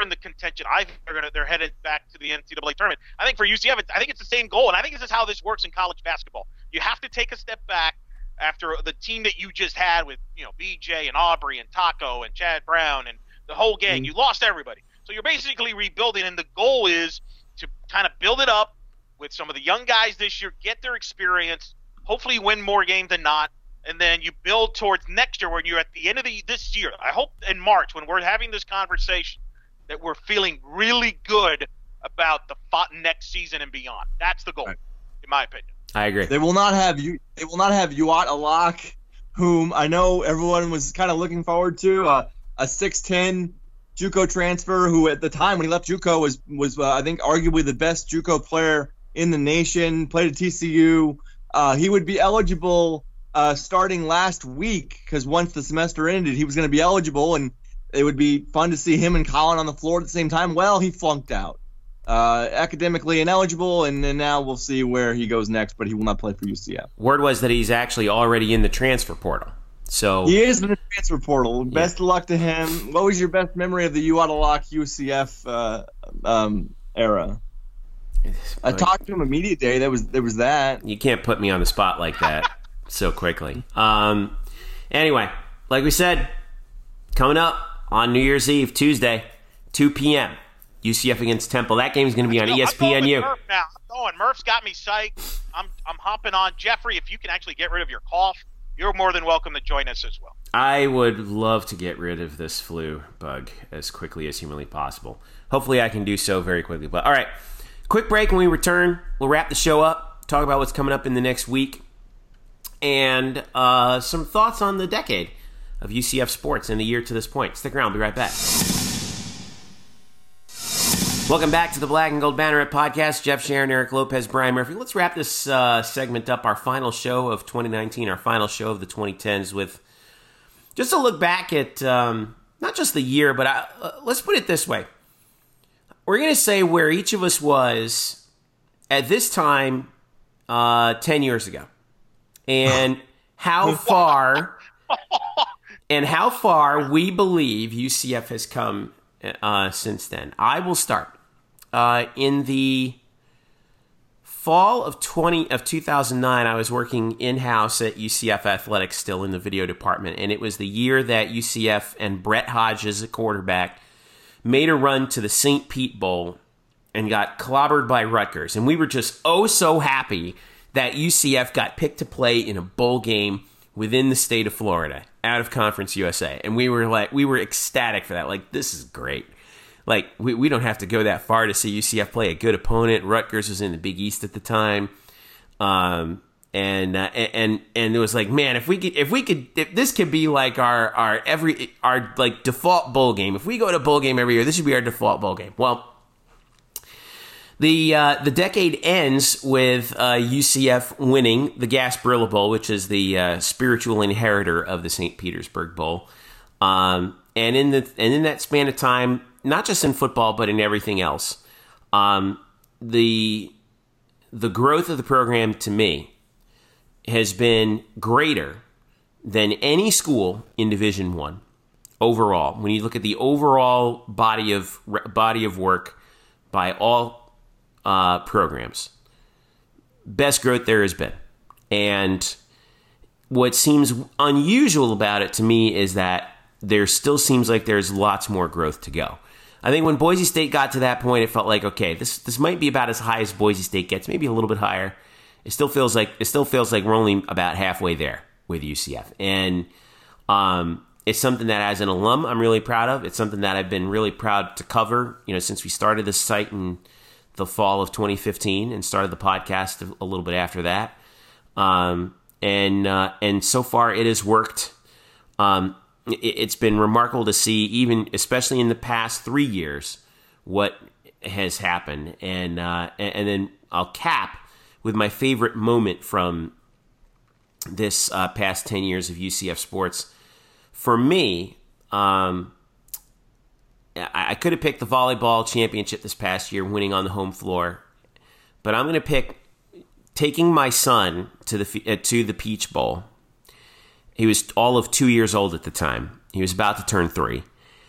in the contention. I think they're gonna they're headed back to the NCAA tournament. I think for UCF, I think it's the same goal, and I think this is how this works in college basketball. You have to take a step back after the team that you just had with you know BJ and Aubrey and Tacko and Chad Brown and the whole gang. Mm-hmm. You lost everybody, so you're basically rebuilding, and the goal is to kind of build it up with some of the young guys this year, get their experience, hopefully win more games than not, and then you build towards next year when you're at the end of the this year. I hope in March when we're having this conversation that we're feeling really good about the next season and beyond. That's the goal, right. in my opinion. I agree. They will not have you. They will not have Yuat Alok, whom I know everyone was kind of looking forward to. Uh, a six ten JUCO transfer, who at the time when he left JUCO was was uh, I think arguably the best JUCO player in the nation. Played at TCU. Uh, he would be eligible uh, starting last week because once the semester ended, he was going to be eligible, and it would be fun to see him and Collin on the floor at the same time. Well, he flunked out uh, academically ineligible, and then now we'll see where he goes next. But he will not play for UCF. Word was that he's actually already in the transfer portal. So he is in the transfer portal. Yeah. Best of luck to him. What was your best memory of the Yuat Alok UCF uh, um, era? I talked to him immediate day. That was there was that. You can't put me on the spot like that so quickly. Um, anyway, like we said, coming up on New Year's Eve, Tuesday, 2 p.m. UCF against Temple. That game is going to be on ESPNU. Murph now. I'm going. Murph's got me psyched. I'm I'm hopping on. Jeffrey, if you can actually get rid of your cough, you're more than welcome to join us as well. I would love to get rid of this flu bug as quickly as humanly possible. Hopefully, I can do so very quickly. But all right, quick break. When we return, we'll wrap the show up, talk about what's coming up in the next week, and uh, some thoughts on the decade of UCF sports and the year to this point. Stick around. We'll be right back. Welcome back to the Black and Gold Banneret podcast. Jeff Sharon, Eric Lopez, Brian Murphy. Let's wrap this uh, segment up, our final show of 2019, our final show of the 2010s, with just a look back at um, not just the year, but I, uh, let's put it this way. We're going to say where each of us was at this time uh, 10 years ago and how far and how far we believe UCF has come uh, since then. I will start uh, in the fall of 20 of 2009 i was working in-house at ucf athletics still in the video department and it was the year that ucf and brett hodges a quarterback made a run to the st pete bowl and got clobbered by rutgers. And we were just oh so happy that ucf got picked to play in a bowl game within the state of florida out of conference usa and we were like we were ecstatic for that. Like this is great like we, we don't have to go that far to see UCF play a good opponent. Rutgers was in the Big East at the time, um, and uh, and and it was like, man, if we could, if we could, if this could be like our our every our like default bowl game. If we go to bowl game every year, this should be our default bowl game. Well. The uh, the decade ends with uh, UCF winning the Gasparilla Bowl, which is the uh, spiritual inheritor of the St. Petersburg Bowl. Um, and in the and in that span of time, not just in football but in everything else. Um, the the growth of the program to me has been greater than any school in Division One overall. When you look at the overall body of body of work by all uh, programs, best growth there has been, and what seems unusual about it to me is that there still seems like there's lots more growth to go. I think when Boise State got to that point, it felt like okay, this this might be about as high as Boise State gets, maybe a little bit higher. It still feels like it still feels like we're only about halfway there with UCF, and um, it's something that as an alum I'm really proud of. It's something that I've been really proud to cover. You know, since we started this site in the fall of 2015 and started the podcast a little bit after that, um, and uh, and so far it has worked. Um, it's been remarkable to see, even especially in the past three years, what has happened. And uh, and then I'll cap with my favorite moment from this uh, past ten years of UCF sports. For me, um, I, could have picked the volleyball championship this past year, winning on the home floor, but I'm going to pick taking my son to the uh, to the Peach Bowl he was all of two years old at the time. He was about to turn three.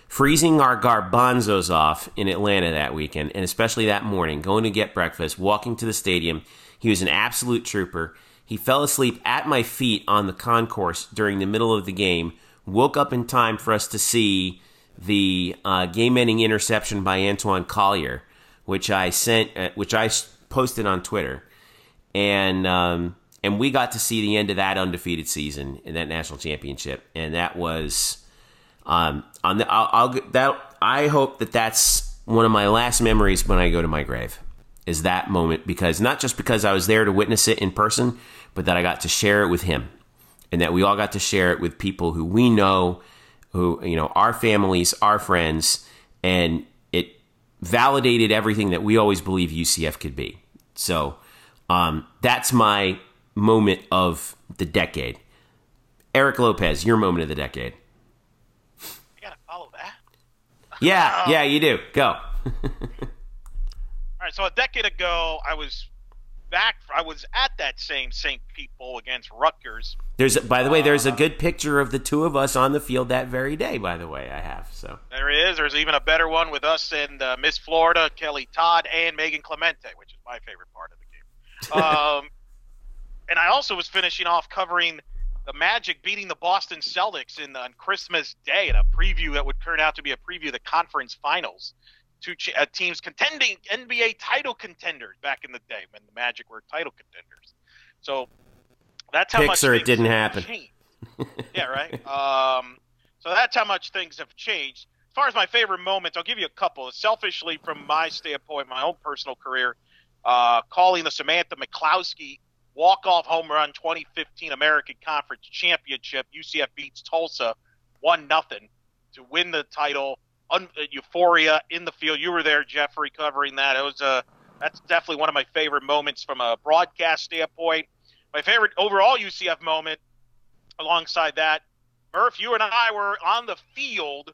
Freezing our garbanzos off in Atlanta that weekend, and especially that morning, going to get breakfast, walking to the stadium. He was an absolute trooper. He fell asleep at my feet on the concourse during the middle of the game, woke up in time for us to see the uh, game-ending interception by Antwan Collier, which I sent, uh, which I posted on Twitter, and um, and we got to see the end of that undefeated season in that national championship, and that was um, on the. I'll, I'll that I hope that that's one of my last memories when I go to my grave is that moment because not just because I was there to witness it in person, but that I got to share it with him, and that we all got to share it with people who we know, who you know, our families, our friends, and it validated everything that we always believe UCF could be. So um, that's my moment of the decade. Eric Lopez, your moment of the decade. You gotta follow that. Yeah, yeah, you do. Go. All right, so a decade ago, I was back. I was at that same St. Pete Bowl against Rutgers. There's, by the way, there's a good picture of the two of us on the field that very day. By the way, I have so. There is. There's even a better one with us and uh, Miss Florida, Kelly Todd, and Megan Clemente, which is my favorite part of the game. Um, and I also was finishing off covering the Magic beating the Boston Celtics in on Christmas Day in a preview that would turn out to be a preview of the conference finals. Two ch- uh, teams contending NBA title contenders back in the day when the Magic were title contenders. So that's how Picks much or it things didn't happen. changed. yeah, right. Um, so that's how much things have changed. As far as my favorite moments, I'll give you a couple. Selfishly, from my standpoint, my own personal career, uh, calling the Samantha McCloskey walk-off home run 2015 American Conference Championship. UCF beats Tulsa one nothing to win the title. Un- uh, euphoria in the field. You were there, Jeffrey, covering that. It was a that's definitely one of my favorite moments from a broadcast standpoint. My favorite overall UCF moment, alongside that, Murph, you and I were on the field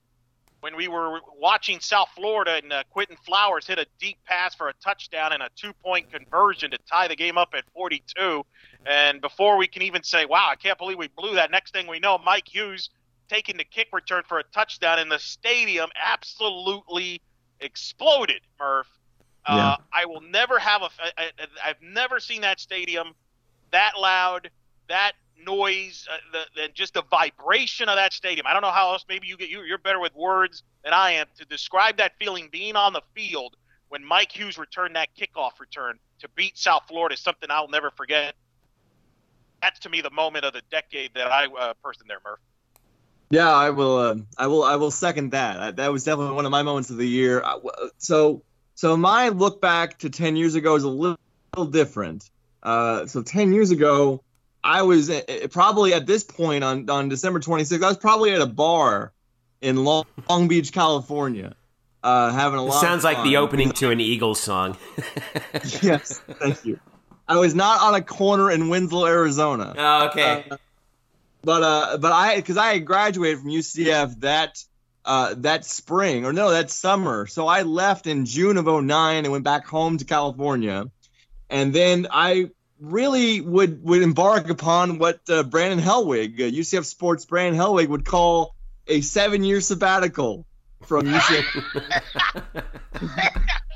when we were watching South Florida and uh, Quinton Flowers hit a deep pass for a touchdown and a two point conversion to tie the game up at 42. And before we can even say, wow, I can't believe we blew that, next thing we know, Mike Hughes taking the kick return for a touchdown, and the stadium absolutely exploded. Murph, uh, Yeah. I will never have a. I, I, I've never seen that stadium that loud, that noise, uh, the, and just the vibration of that stadium. I don't know how else. Maybe you get you, you're better with words than I am to describe that feeling being on the field when Mike Hughes returned that kickoff return to beat South Florida something I'll never forget. That's to me the moment of the decade that I uh, person there, Murph. Yeah, I will. Uh, I will. I will second that. That was definitely one of my moments of the year. So, so my look back to ten years ago is a little, little different. Uh, so ten years ago, I was uh, probably at this point on on December 26th. I was probably at a bar in Long, Long Beach, California, uh, having a It lot. sounds like the opening to an Eagles song. yes, thank you. I was not on a corner in Winslow, Arizona. oh, okay. Uh, but uh, but I because I had graduated from UCF that uh that spring or no that summer, so I left in June of 09 and went back home to California, and then I really would would embark upon what uh, Brandon Helwig, uh, UCF Sports Brandon Helwig would call a seven year sabbatical from UCF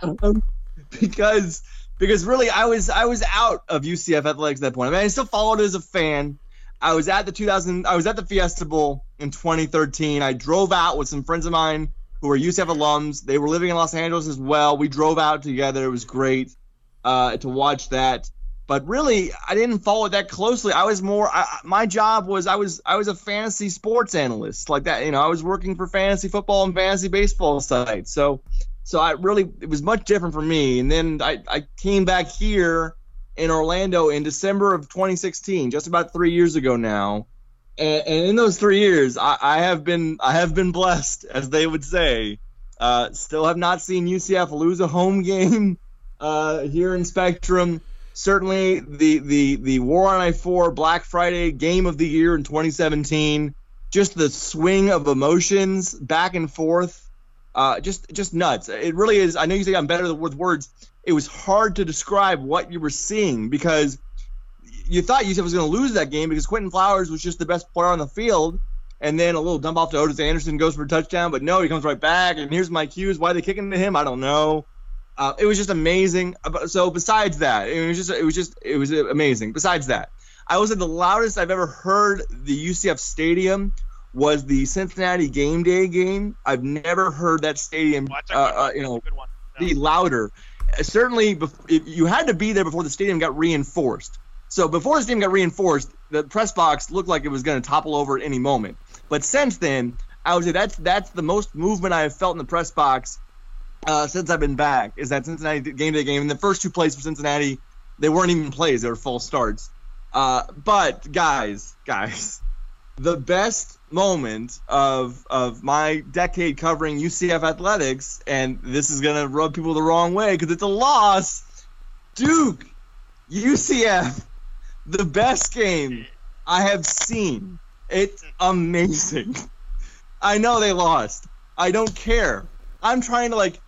because because really I was I was out of UCF athletics at that point. I mean, I still followed it as a fan. I was at the 2000 I was at the Fiesta Bowl in 2013. I drove out with some friends of mine who were UCF alums. They were living in Los Angeles as well. We drove out together. It was great uh, to watch that. But really, I didn't follow it that closely. I was more. I, my job was I was I was a fantasy sports analyst like that. You know, I was working for fantasy football and fantasy baseball sites. So so I really it was much different for me. And then I, I came back here in Orlando in December of 2016, just about three years ago now. And, and in those three years, I, I have been I have been blessed, as they would say. Uh, still have not seen UCF lose a home game uh, here in Spectrum. Certainly, the the the War on I four Black Friday game of the year in 2017. Just the swing of emotions back and forth uh, just just nuts. It really is. I know you say I'm better with words. It was hard to describe what you were seeing because you thought UCF was going to lose that game because Quinton Flowers was just the best player on the field, and then a little dump off to Otis Anderson goes for a touchdown, but no, he comes right back, and here's Mike Hughes. Why they kicking to him? I don't know. Uh, it was just amazing. So besides that, it was just it was just it was amazing. Besides that, I was at the loudest I've ever heard the UCF stadium was the Cincinnati game day game. I've never heard that stadium, Well, uh, uh, you know, That's a good one. Yeah. be louder. Uh, Certainly, you had to be there before the stadium got reinforced. So before the stadium got reinforced, the press box looked like it was going to topple over at any moment. But since then, I would say that's that's the most movement I have felt in the press box uh, since I've been back. Is that Cincinnati game day game? And the first two plays for Cincinnati, they weren't even plays; they were false starts. Uh, but guys, guys, the best moment of of my decade covering UCF athletics, and this is gonna rub people the wrong way because it's a loss. Duke, UCF, the best game I have seen. It's amazing. I know they lost. I don't care. I'm trying to like,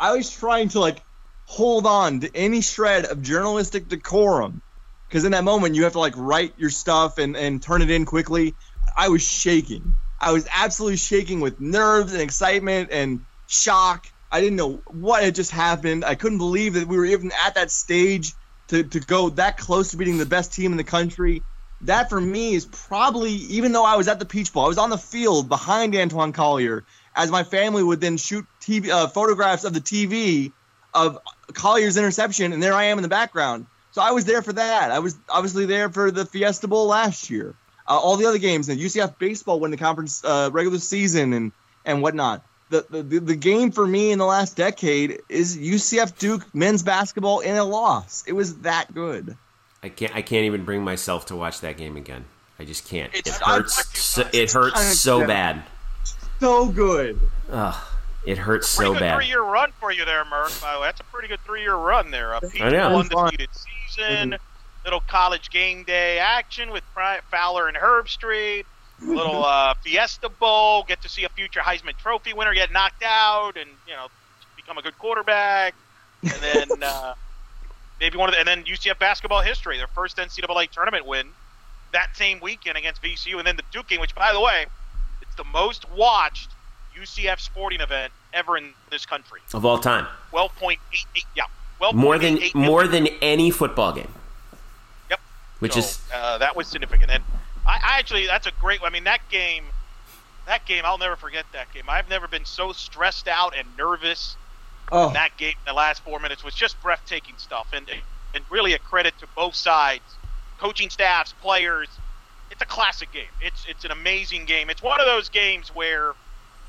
I was trying to like hold on to any shred of journalistic decorum because in that moment you have to like write your stuff and and turn it in quickly. I was shaking. I was absolutely shaking with nerves and excitement and shock. I didn't know what had just happened. I couldn't believe that we were even at that stage to, to go that close to beating the best team in the country. That for me is probably, even though I was at the Peach Bowl, I was on the field behind Antwan Collier as my family would then shoot TV, uh, photographs of the TV of Collier's interception, and there I am in the background. So I was there for that. I was obviously there for the Fiesta Bowl last year. Uh, all the other games, and UCF baseball win the conference uh, regular season and and whatnot. The, the the game for me in the last decade is UCF Duke men's basketball in a loss. It was that good. I can't. I can't even bring myself to watch that game again. I just can't. It hurts. So, it hurts so bad. So good. Ugh, it hurts pretty so good bad. three-year run for you there, Murph. By the way, that's a pretty good three-year run there. A Peach I know. Bowl undefeated season, little college game day action with Fowler and Herbstreit, little uh, Fiesta Bowl. Get to see a future Heisman Trophy winner get knocked out, and you know become a good quarterback, and then uh, maybe one of the, and then UCF basketball history, their first NCAA tournament win that same weekend against VCU, and then the Duke game, which by the way, it's the most watched UCF sporting event ever in this country. Of all time. 12.88. Yeah. 12. More than more than any football game. Yep. Which So, is uh, that was significant. And I, I actually that's a great. I mean that game, that game I'll never forget that game. I've never been so stressed out and nervous. Oh, in that game, the last four minutes was just breathtaking stuff, and and really a credit to both sides, coaching staffs, players. It's a classic game. It's it's an amazing game. It's one of those games where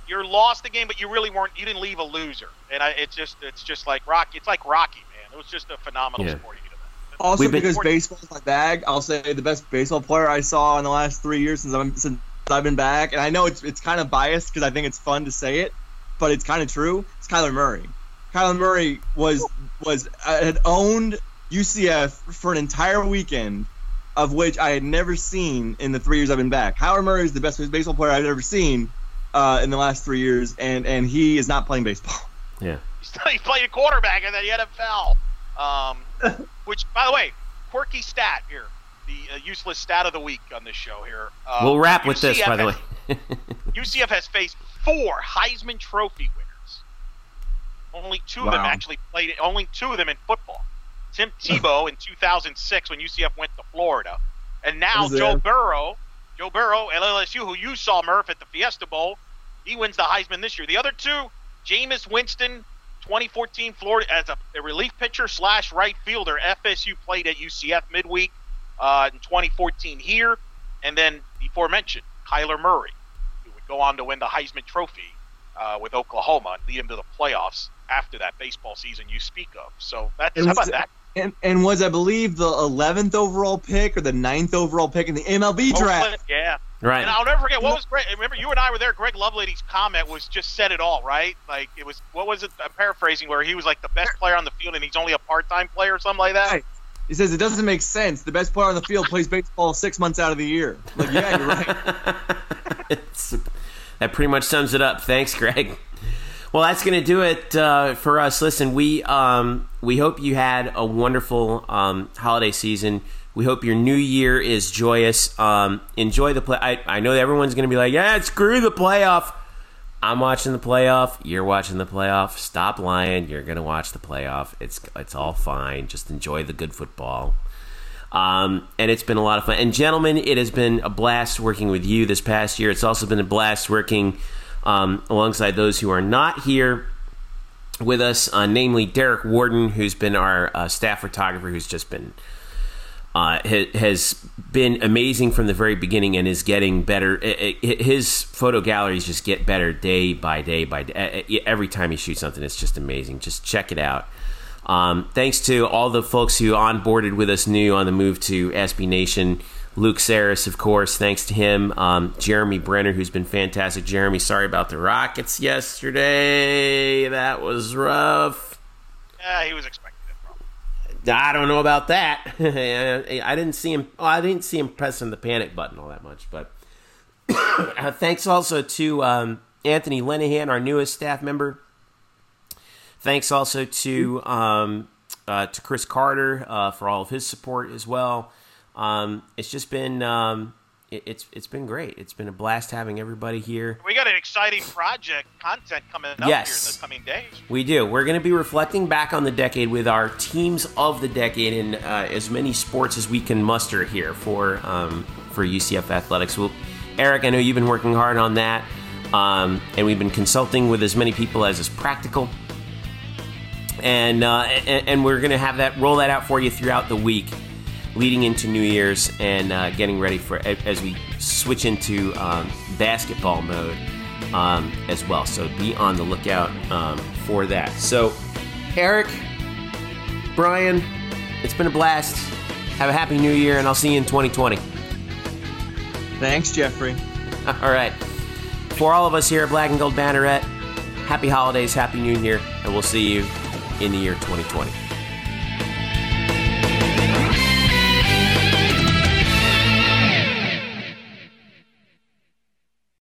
you're lost the game, but you really weren't. You didn't leave a loser, and I, it's just it's just like Rocky. It's like Rocky, man. It was just a phenomenal Yeah. sporting event. also We've been- because baseball's my bag, I'll say the best baseball player I saw in the last three years since I'm since I've been back, and I know it's it's kind of biased because I think it's fun to say it, but it's kind of true. It's Kyler Murray. Kyler Murray was was uh, had owned UCF for an entire weekend, of which I had never seen in the three years I've been back. Howard Murray is the best baseball player I've ever seen uh, in the last three years, and and he is not playing baseball. yeah. He's- he played a quarterback in the NFL. Um, which, by the way, quirky stat here. The uh, useless stat of the week on this show here. Uh, We'll wrap with this, by the way. UCF has faced four Heisman Trophy winners. Only two of them actually played. it. Only two of them in football. Tim Tebow in 2006 when UCF went to Florida, and now Joe Burrow, Joe Burrow at LSU, who you saw Murph at the Fiesta Bowl, he wins the Heisman this year. The other two, Jameis Winston, 2014 Florida as a, a relief pitcher slash right fielder. FSU played at UCF midweek uh, in 2014 here, and then before mentioned Kyler Murray, who would go on to win the Heisman Trophy uh, with Oklahoma and lead him to the playoffs after that baseball season you speak of. So that's how about that? And, and was I believe the 11th overall pick or the 9th overall pick in the MLB oh, draft? Oakland, yeah. Right. And I'll never forget what was great. Remember, you and I were there. Greg Lovelady's comment was just said it all, right? Like it was. What was it? I'm paraphrasing. Where he was like the best player on the field, and he's only a part-time player or something like that. Right. He says it doesn't make sense. The best player on the field plays baseball six months out of the year. Like, yeah, you're right. It's- that pretty much sums it up. Thanks, Greg. Well, that's going to do it uh, for us. Listen, we um, we hope you had a wonderful um, holiday season. We hope your new year is joyous. Um, enjoy the play. I, I know everyone's going to be like, "Yeah, screw the playoff." I'm watching the playoff. You're watching the playoff. Stop lying. You're going to watch the playoff. It's it's all fine. Just enjoy the good football. Um, and it's been a lot of fun. And gentlemen, it has been a blast working with you this past year. It's also been a blast working um, alongside those who are not here with us, uh, namely Derek Warden, who's been our uh, staff photographer, who's just been uh, ha- has been amazing from the very beginning and is getting better. I- I- His photo galleries just get better day by day by day. Every time he shoots something, it's just amazing. Just check it out. Um, thanks to all the folks who onboarded with us new on the move to SB Nation. Luke Saris, of course, thanks to him. Um, Jeremy Brenner, who's been fantastic. Jeremy, sorry about the Rockets yesterday. That was rough. Yeah, he was expecting it. Probably. I don't know about that. I didn't see him. Oh, I didn't see him pressing the panic button all that much. But uh, thanks also to um, Anthony Lenihan, our newest staff member. Thanks also to um, uh, to Chris Carter uh, for all of his support as well. Um, it's just been um, it, it's it's been great. It's been a blast having everybody here. We got an exciting project content coming up Yes. here in the coming days. We do. We're going to be reflecting back on the decade with our teams of the decade in uh, as many sports as we can muster here for um, for UCF athletics. Well, Eric, I know you've been working hard on that, um, and we've been consulting with as many people as is practical. And uh, and, and we're going to have that roll that out for you throughout the week, leading into New Year's and uh, getting ready for as we switch into um, basketball mode um, as well. So be on the lookout um, for that. So, Eric, Brian, it's been a blast. Have a happy new year, and I'll see you in 2020. Thanks, Jeffrey. all right. For all of us here at Black and Gold Banneret, happy holidays, happy new year, and we'll see you in the year 2020.